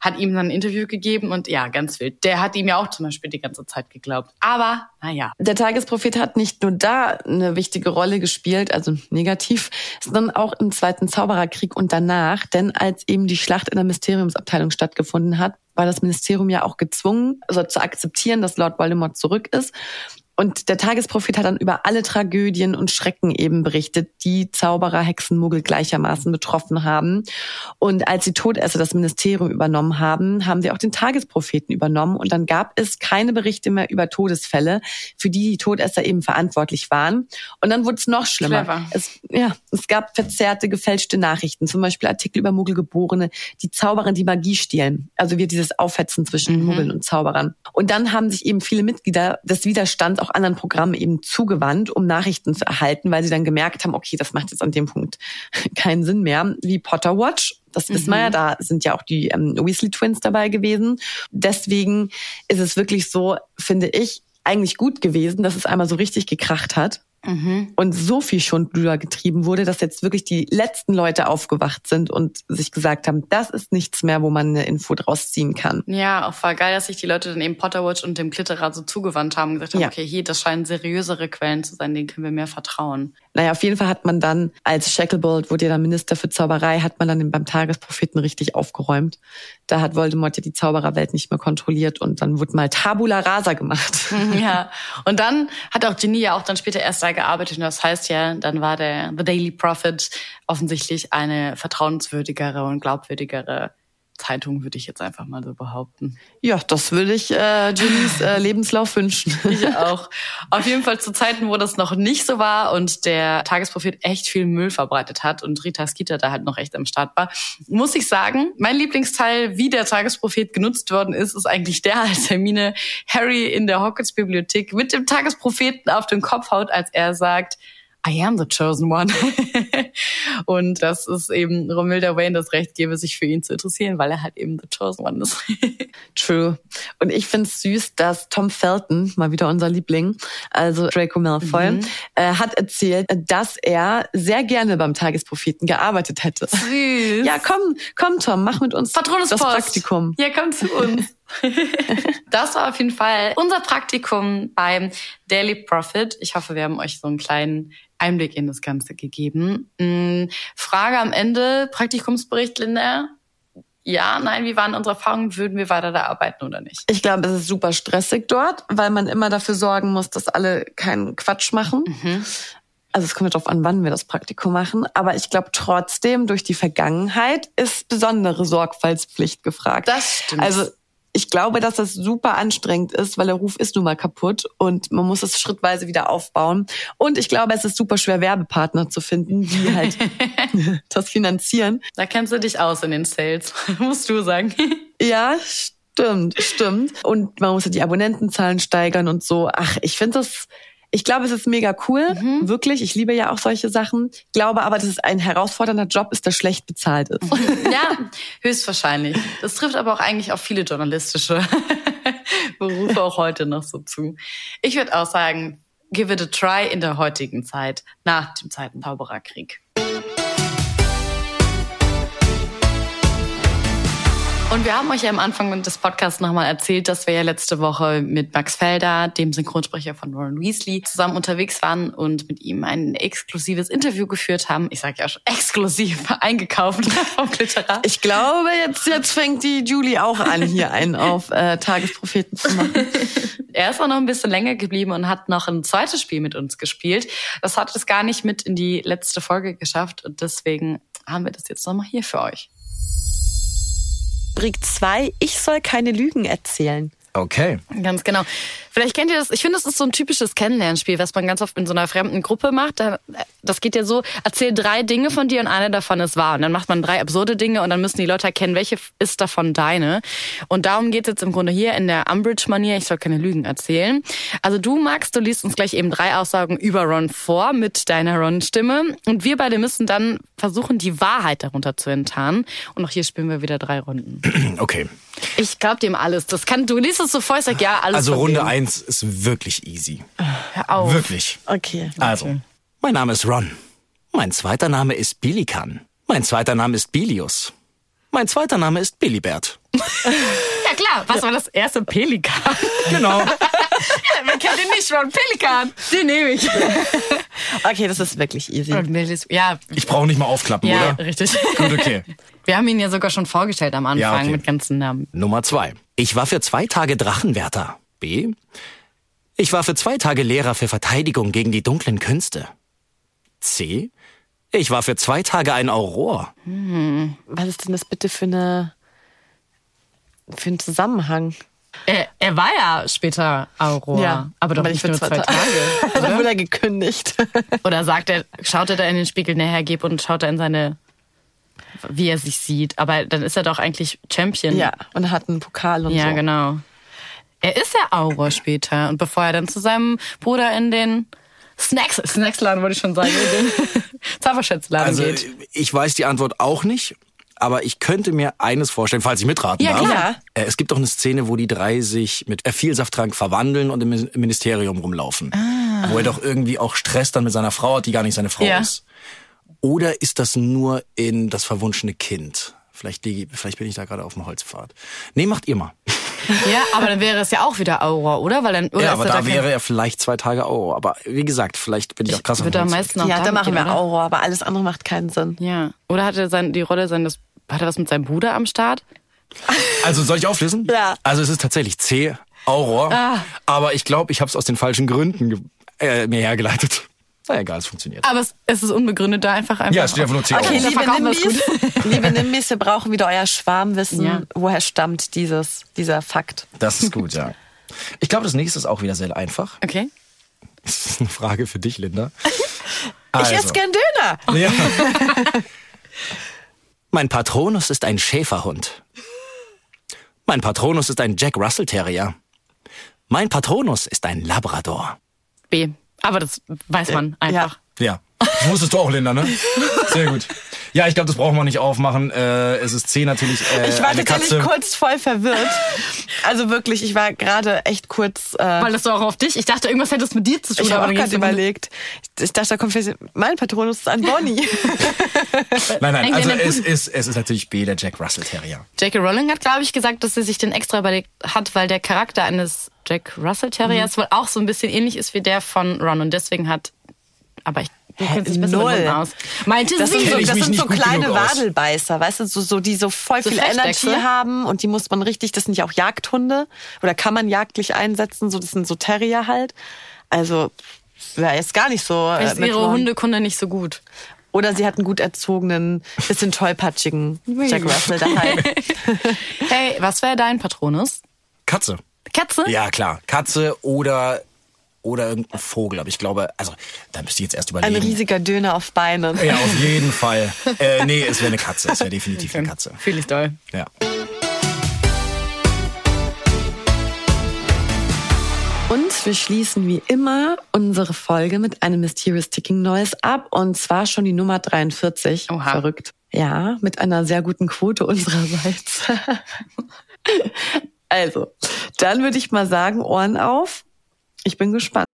hat ihm dann ein Interview gegeben und ja, ganz wild. Der hat ihm ja auch zum Beispiel die ganze Zeit geglaubt. Aber, naja. Der Tagesprophet hat nicht nur da eine wichtige Rolle gespielt, also negativ, sondern auch im Zweiten Zaubererkrieg und danach. Denn als eben die Schlacht in der Mysteriumsabteilung stattgefunden hat, war das Ministerium ja auch gezwungen, also zu akzeptieren, dass Lord Voldemort zurück ist. Und der Tagesprophet hat dann über alle Tragödien und Schrecken eben berichtet, die Zauberer, Hexen, Muggel gleichermaßen betroffen haben. Und als die Todesser das Ministerium übernommen haben, haben sie auch den Tagespropheten übernommen. Und dann gab es keine Berichte mehr über Todesfälle, für die die Todesser eben verantwortlich waren. Und dann wurde es noch schlimmer. Clever. Es, ja, es gab verzerrte, gefälschte Nachrichten, zum Beispiel Artikel über Muggelgeborene, die Zauberer, die Magie stehlen. Also wie dieses Aufhetzen zwischen mhm. Muggeln und Zauberern. Und dann haben sich eben viele Mitglieder des Widerstands auch anderen Programmen eben zugewandt, um Nachrichten zu erhalten, weil sie dann gemerkt haben, okay, das macht jetzt an dem Punkt keinen Sinn mehr, wie Potter Watch. Das mhm. wissen wir ja, mhm. da sind ja auch die ähm, Weasley Twins dabei gewesen. Deswegen ist es wirklich so, finde ich, eigentlich gut gewesen, dass es einmal so richtig gekracht hat Mhm. Und so viel Schundluder getrieben wurde, dass jetzt wirklich die letzten Leute aufgewacht sind und sich gesagt haben, das ist nichts mehr, wo man eine Info draus ziehen kann. Ja, auch war geil, dass sich die Leute dann eben Potterwatch und dem Klitterer so zugewandt haben und gesagt haben, ja. okay, hier, das scheinen seriösere Quellen zu sein, denen können wir mehr vertrauen. Naja, auf jeden Fall hat man dann, als Shacklebolt wurde ja dann Minister für Zauberei, hat man dann beim Tagespropheten richtig aufgeräumt. Da hat Voldemort ja die Zaubererwelt nicht mehr kontrolliert und dann wurde mal Tabula Rasa gemacht. Ja, und dann hat auch Ginny ja auch dann später erst da gearbeitet und das heißt ja, dann war der The Daily Prophet offensichtlich eine vertrauenswürdigere und glaubwürdigere Zeitung, würde ich jetzt einfach mal so behaupten. Ja, das würde ich äh, Jimmys äh, Lebenslauf wünschen. Ich auch. Auf jeden Fall zu Zeiten, wo das noch nicht so war und der Tagesprophet echt viel Müll verbreitet hat und Rita Skeeter da halt noch echt am Start war, muss ich sagen, mein Lieblingsteil, wie der Tagesprophet genutzt worden ist, ist eigentlich der, als Hermine Harry in der Hogwarts-Bibliothek mit dem Tagespropheten auf den Kopf haut, als er sagt, I am the chosen one. und das ist eben Romilda Wayne das Recht gebe, sich für ihn zu interessieren, weil er halt eben the chosen one ist. True. Und ich finde es süß, dass Tom Felton, mal wieder unser Liebling, also Draco Malfoy, mhm. äh, hat erzählt, dass er sehr gerne beim Tagespropheten gearbeitet hätte. Süß. Ja, komm, komm Tom, mach mit uns das Praktikum. Ja, komm zu uns. Das war auf jeden Fall unser Praktikum beim Daily Profit. Ich hoffe, wir haben euch so einen kleinen Einblick in das Ganze gegeben. Mm, Frage am Ende, Praktikumsbericht, Linda. Ja, nein, wie waren unsere Erfahrungen? Würden wir weiter da arbeiten oder nicht? Ich glaube, es ist super stressig dort, weil man immer dafür sorgen muss, dass alle keinen Quatsch machen. Mhm. Also es kommt darauf an, wann wir das Praktikum machen. Aber ich glaube trotzdem, durch die Vergangenheit ist besondere Sorgfaltspflicht gefragt. Das stimmt. Also ich glaube, dass das super anstrengend ist, weil der Ruf ist nun mal kaputt und man muss es schrittweise wieder aufbauen. Und ich glaube, es ist super schwer, Werbepartner zu finden, die halt das finanzieren. Da kennst du dich aus in den Sales, musst du sagen. ja, stimmt, stimmt. Und man muss ja die Abonnentenzahlen steigern und so. Ach, ich finde das ich glaube, es ist mega cool, mhm. wirklich. Ich liebe ja auch solche Sachen. Ich glaube aber, dass es ein herausfordernder Job ist, der schlecht bezahlt ist. Ja, höchstwahrscheinlich. Das trifft aber auch eigentlich auf viele journalistische Berufe auch heute noch so zu. Ich würde auch sagen, give it a try in der heutigen Zeit, nach dem Zweiten Zaubererkrieg. Und wir haben euch ja am Anfang des Podcasts nochmal erzählt, dass wir ja letzte Woche mit Max Felder, dem Synchronsprecher von Ron Weasley, zusammen unterwegs waren und mit ihm ein exklusives Interview geführt haben. Ich sage ja schon exklusiv eingekauft vom Glitterer. Ich glaube, jetzt, jetzt fängt die Julie auch an, hier einen auf äh, Tagespropheten zu machen. er ist auch noch ein bisschen länger geblieben und hat noch ein zweites Spiel mit uns gespielt. Das hat es gar nicht mit in die letzte Folge geschafft und deswegen haben wir das jetzt nochmal hier für euch. Rubrik 2, ich soll keine Lügen erzählen. Okay. Ganz genau. Vielleicht kennt ihr das, ich finde, das ist so ein typisches Kennenlernspiel, was man ganz oft in so einer fremden Gruppe macht. Das geht ja so, erzähl drei Dinge von dir und eine davon ist wahr. Und dann macht man drei absurde Dinge und dann müssen die Leute erkennen, welche ist davon deine. Und darum geht's jetzt im Grunde hier in der Umbridge-Manier. Ich soll keine Lügen erzählen. Also du, Max, du liest uns gleich eben drei Aussagen über Ron vor mit deiner Ron-Stimme. Und wir beide müssen dann versuchen, die Wahrheit darunter zu enttarnen. Und auch hier spielen wir wieder drei Runden. Okay. Ich glaub dem alles. Das kann, du liest es so voll, ich sag ja, alles. Also Runde 1 Eins ist wirklich easy. Hör auf. Wirklich. Okay. Also, okay. mein Name ist Ron. Mein zweiter Name ist Bilikan. Mein zweiter Name ist Bilius. Mein zweiter Name ist Bilibert. ja klar, was war das erste? Pelikan. Genau. ja, man kennt den nicht, Ron. Pelikan. Den nehme ich. okay, das ist wirklich easy. Ja. Ich brauche nicht mal aufklappen, ja, oder? Ja, richtig. Gut, okay. Wir haben ihn ja sogar schon vorgestellt am Anfang ja, okay. mit ganzen Namen. Nummer zwei. Ich war für zwei Tage Drachenwärter. B. Ich war für zwei Tage Lehrer für Verteidigung gegen die dunklen Künste. C. Ich war für zwei Tage ein Auror. Was ist denn das bitte für eine für einen Zusammenhang? Er, er war ja später Aurora, aber doch aber nicht nur für zwei zwei Tage. Dann oder? wurde er gekündigt. Oder sagt er, schaut er da in den Spiegel näher hergib und schaut er in seine, wie er sich sieht. Aber dann ist er doch eigentlich Champion. ja, und hat einen Pokal und Ja, so. genau. Er ist ja Auror später. Und bevor er dann zu seinem Bruder in den Snacks, Snacksladen wollte ich schon sagen, in den Zauberschätzladen Also, geht. ich weiß die Antwort auch nicht, aber ich könnte mir eines vorstellen, falls ich mitraten Ja, darf. klar. Äh, Es gibt doch eine Szene, wo die drei sich mit äh, Vielsafttrank verwandeln und im Min- im Ministerium rumlaufen. Wo er doch irgendwie auch Stress dann mit seiner Frau hat, die gar nicht seine Frau Ja. ist. Oder ist das nur in das verwunschene Kind? Vielleicht, vielleicht bin ich da gerade auf dem Holzpfad. Nee, macht ihr mal. Ja, aber dann wäre es ja auch wieder Auror, oder? Weil dann, oder ja, aber er da kein- wäre er vielleicht zwei Tage Euro. Aber wie gesagt, vielleicht bin ich, auch krass auf am meisten auch Ja, da machen wir? Aurora, aber alles andere macht keinen Sinn. Ja. Oder hat er sein, die Rolle seines, hat er was mit seinem Bruder am Start? Also soll ich auflösen? Ja. Also es ist tatsächlich C, Auror. Ah. Aber ich glaube, ich habe es aus den falschen Gründen äh, mir hergeleitet. Na egal, es funktioniert. Aber es, es ist unbegründet da einfach einfach. Ja, es steht einfach nur C. Okay, Auror. dann liebe Nimbis, liebe Nimbis, wir brauchen wieder euer Schwarmwissen. Ja. Woher stammt dieses, dieser Fakt? Das ist gut, ja. Ich glaube, das nächste ist auch wieder sehr einfach. Okay. Das ist eine Frage für dich, Linda. Ich Also. esse gern Döner. Ja. mein Patronus ist ein Schäferhund. Mein Patronus ist ein Jack Russell Terrier. Mein Patronus ist ein Labrador. B. Aber das weiß man einfach. Ja. Das wusstest du auch, Linda, ne? Sehr gut. Ja, ich glaube, das brauchen wir nicht aufmachen. Äh, es ist C natürlich äh, Ich war eine tatsächlich Katze. kurz voll verwirrt. Also wirklich, ich war gerade echt kurz. Äh, Weil das war auch auf dich. Ich dachte, irgendwas hätte es mit dir zu tun. ich habe auch gerade überlegt. Ich dachte, da kommt vielleicht, mein Patronus ist ein Bonnie. Nein, nein, also es ist, es ist natürlich B, der Jack Russell Terrier. J.K. Rowling hat, glaube ich, gesagt, dass sie sich den extra überlegt hat, weil der Charakter eines Jack Russell Terriers wohl auch so ein bisschen ähnlich ist wie der von Ron und deswegen hat. Aber ich du kennst dich besser null. Aus. Meinte Das sie? sind so, das sind so kleine. Wadelbeißer, weißt du, so, so die so voll So viel? Energy haben und die muss man richtig, das sind ja auch Jagdhunde oder kann man jagdlich einsetzen, so das sind so Terrier halt. Also wäre jetzt gar nicht so. Äh, ist ihre. Hundekunde nicht so gut. Oder sie hat einen gut erzogenen, bisschen tollpatschigen Jack Russell daheim. Hey, was wäre dein Patronus? Katze. Katze? Ja, klar. Katze oder, oder irgendein Vogel. Aber ich glaube, also, da müsst ihr jetzt erst Ein überlegen. riesiger Döner auf Beinen. ja, auf jeden Fall. Äh, nee, es wäre eine Katze. Es wäre definitiv eine Katze. Fühl ich doll. Ja. Und wir schließen wie immer unsere Folge mit einem Mysterious Ticking Noise ab. Und zwar schon die Nummer 43. Oha. Verrückt. Ja, mit einer sehr guten Quote unsererseits. also, dann würde ich mal sagen, Ohren auf. Ich bin gespannt.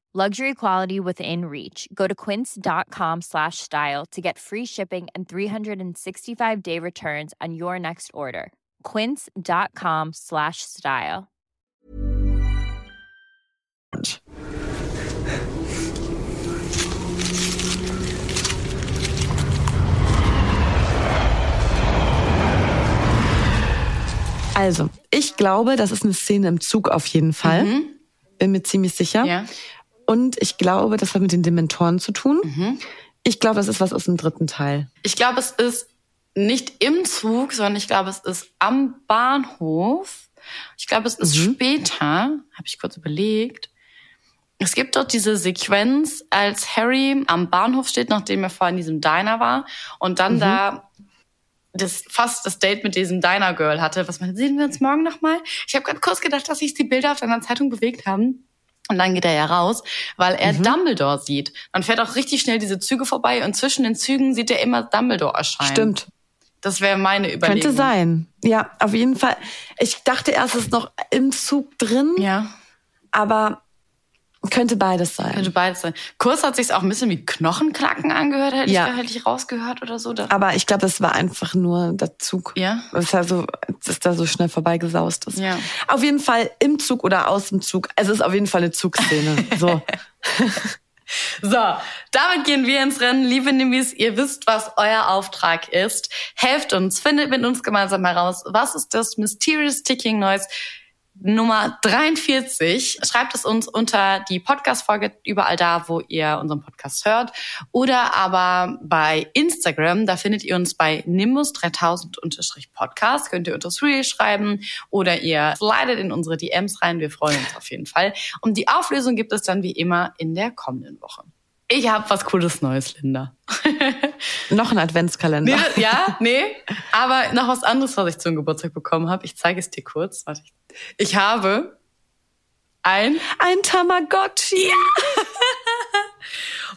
Luxury quality within reach. Go to quince.com slash style to get free shipping and 365 day returns on your next order. Quince.com slash style. Also, ich glaube, das ist eine Szene im Zug auf jeden Fall. Bin mir ziemlich sicher. Ja. Und ich glaube, das hat mit den Dementoren zu tun. Ich glaube, das ist was aus dem dritten Teil. Ich glaube, es ist nicht im Zug, sondern ich glaube, es ist am Bahnhof. Ich glaube, es ist später, habe ich kurz überlegt. Es gibt dort diese Sequenz, als Harry am Bahnhof steht, nachdem er vorhin in diesem Diner war und dann da das fast das Date mit diesem Diner Girl hatte. Was man sehen wir uns morgen nochmal? Ich habe gerade kurz gedacht, dass sich die Bilder auf deiner Zeitung bewegt haben. Und dann geht er ja raus, weil er Dumbledore sieht. Man fährt auch richtig schnell diese Züge vorbei und zwischen den Zügen sieht er immer Dumbledore erscheinen. Stimmt. Das wäre meine Überlegung. Könnte sein. Ja, auf jeden Fall. Ich dachte erst, es ist noch im Zug drin, Ja, aber könnte beides sein. könnte beides sein. Kurz hat sich's auch ein bisschen wie Knochenknacken angehört, hätte Ja. ich, hätte ich rausgehört oder so. Aber ich glaube, es war einfach nur der Zug. Ja. Es war so, dass da so schnell vorbeigesaust ist. Ja. Auf jeden Fall im Zug oder aus dem Zug. Es ist auf jeden Fall eine Zugszene. So. So, damit gehen wir ins Rennen. Liebe Nimbis, ihr wisst, was euer Auftrag ist. Helft uns, findet mit uns gemeinsam heraus, was ist das Mysterious Ticking Noise Nummer 43. Schreibt es uns unter die Podcast-Folge überall da, wo ihr unseren Podcast hört. Oder aber bei Instagram, da findet ihr uns bei Nimbus3000-Podcast. Könnt ihr unter Reel schreiben oder ihr slidet in unsere DMs rein. Wir freuen uns auf jeden Fall. Und die Auflösung gibt es dann wie immer in der kommenden Woche. Ich habe was Cooles Neues, Linda. noch ein Adventskalender. Nee, ja, nee. Aber noch was anderes, was ich zum Geburtstag bekommen habe. Ich zeige es dir kurz. Warte. ich- Ich habe ein Ein Tamagotchi.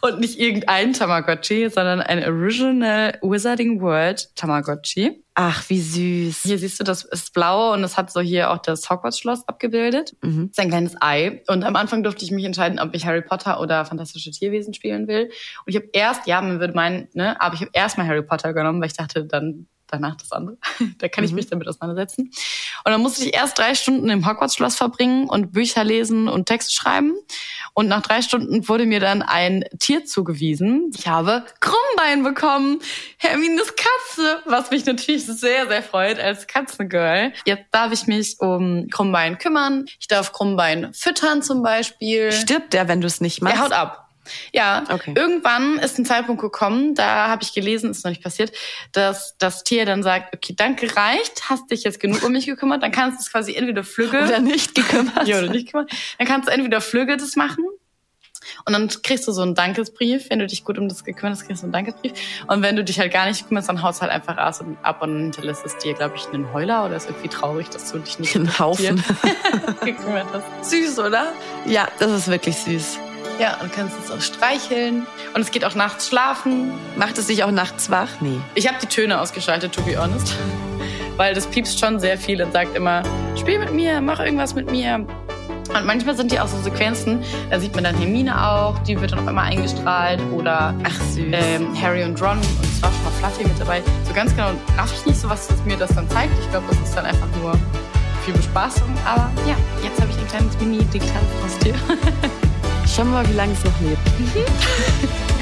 und nicht irgendein Tamagotchi, sondern ein Original Wizarding World Tamagotchi. Ach, wie süß. Hier siehst du, das ist blau und es hat so hier auch das Hogwarts-Schloss abgebildet. Das ist ein kleines Ei. Und am Anfang durfte ich mich entscheiden, ob ich Harry Potter oder Fantastische Tierwesen spielen will. Und ich habe erst, ja, man würde meinen, ne, aber ich habe erst mal Harry Potter genommen, weil ich dachte, dann danach das andere. da kann ich mich damit auseinandersetzen. Und dann musste ich erst drei Stunden im Hogwarts-Schloss verbringen und Bücher lesen und Text schreiben. Und nach drei Stunden wurde mir dann ein Tier zugewiesen. Ich habe Krummbein bekommen. Hermines Katze, was mich natürlich sehr, sehr freut als Katzengirl. Jetzt darf ich mich um Krummbein kümmern. Ich darf Krummbein füttern zum Beispiel. Stirbt der, wenn du es nicht machst? Er haut ab. Ja, Okay. irgendwann ist ein Zeitpunkt gekommen, da habe ich gelesen, ist noch nicht passiert, dass das Tier dann sagt, okay, danke, reicht, hast dich jetzt genug um mich gekümmert, dann kannst du es quasi entweder Flügge Oder nicht gekümmert. ja, oder nicht gekümmert, dann kannst du entweder Flügge das machen und dann kriegst du so einen Dankesbrief, wenn du dich gut um das gekümmert hast, kriegst du einen Dankesbrief und wenn du dich halt gar nicht kümmerst, dann haust halt einfach Aas und ab und hinterlässt es dir, glaube ich, einen Heuler oder ist irgendwie traurig, dass du dich nicht Ein das Haufen. Gekümmert hast. Süß, oder? Ja, das ist wirklich süß. Ja, und kannst es auch streicheln. Und es geht auch nachts schlafen. Macht es dich auch nachts wach? Nee. Ich habe die Töne ausgeschaltet, to be honest. Weil das piepst schon sehr viel und sagt immer, spiel mit mir, mach irgendwas mit mir. Und manchmal sind die auch so Sequenzen, da sieht man dann Hermine auch, die wird dann auf einmal eingestrahlt. Oder Ach, ähm, Harry und Ron und es war schon mal Fluffy mit dabei. So ganz genau raff ich nicht so, was das mir das dann zeigt. Ich glaube, das ist dann einfach nur viel Bespaßung. Aber ja, jetzt habe ich ein kleines Mini-digitales Haustier. Schauen wir mal, wie lange es noch lebt.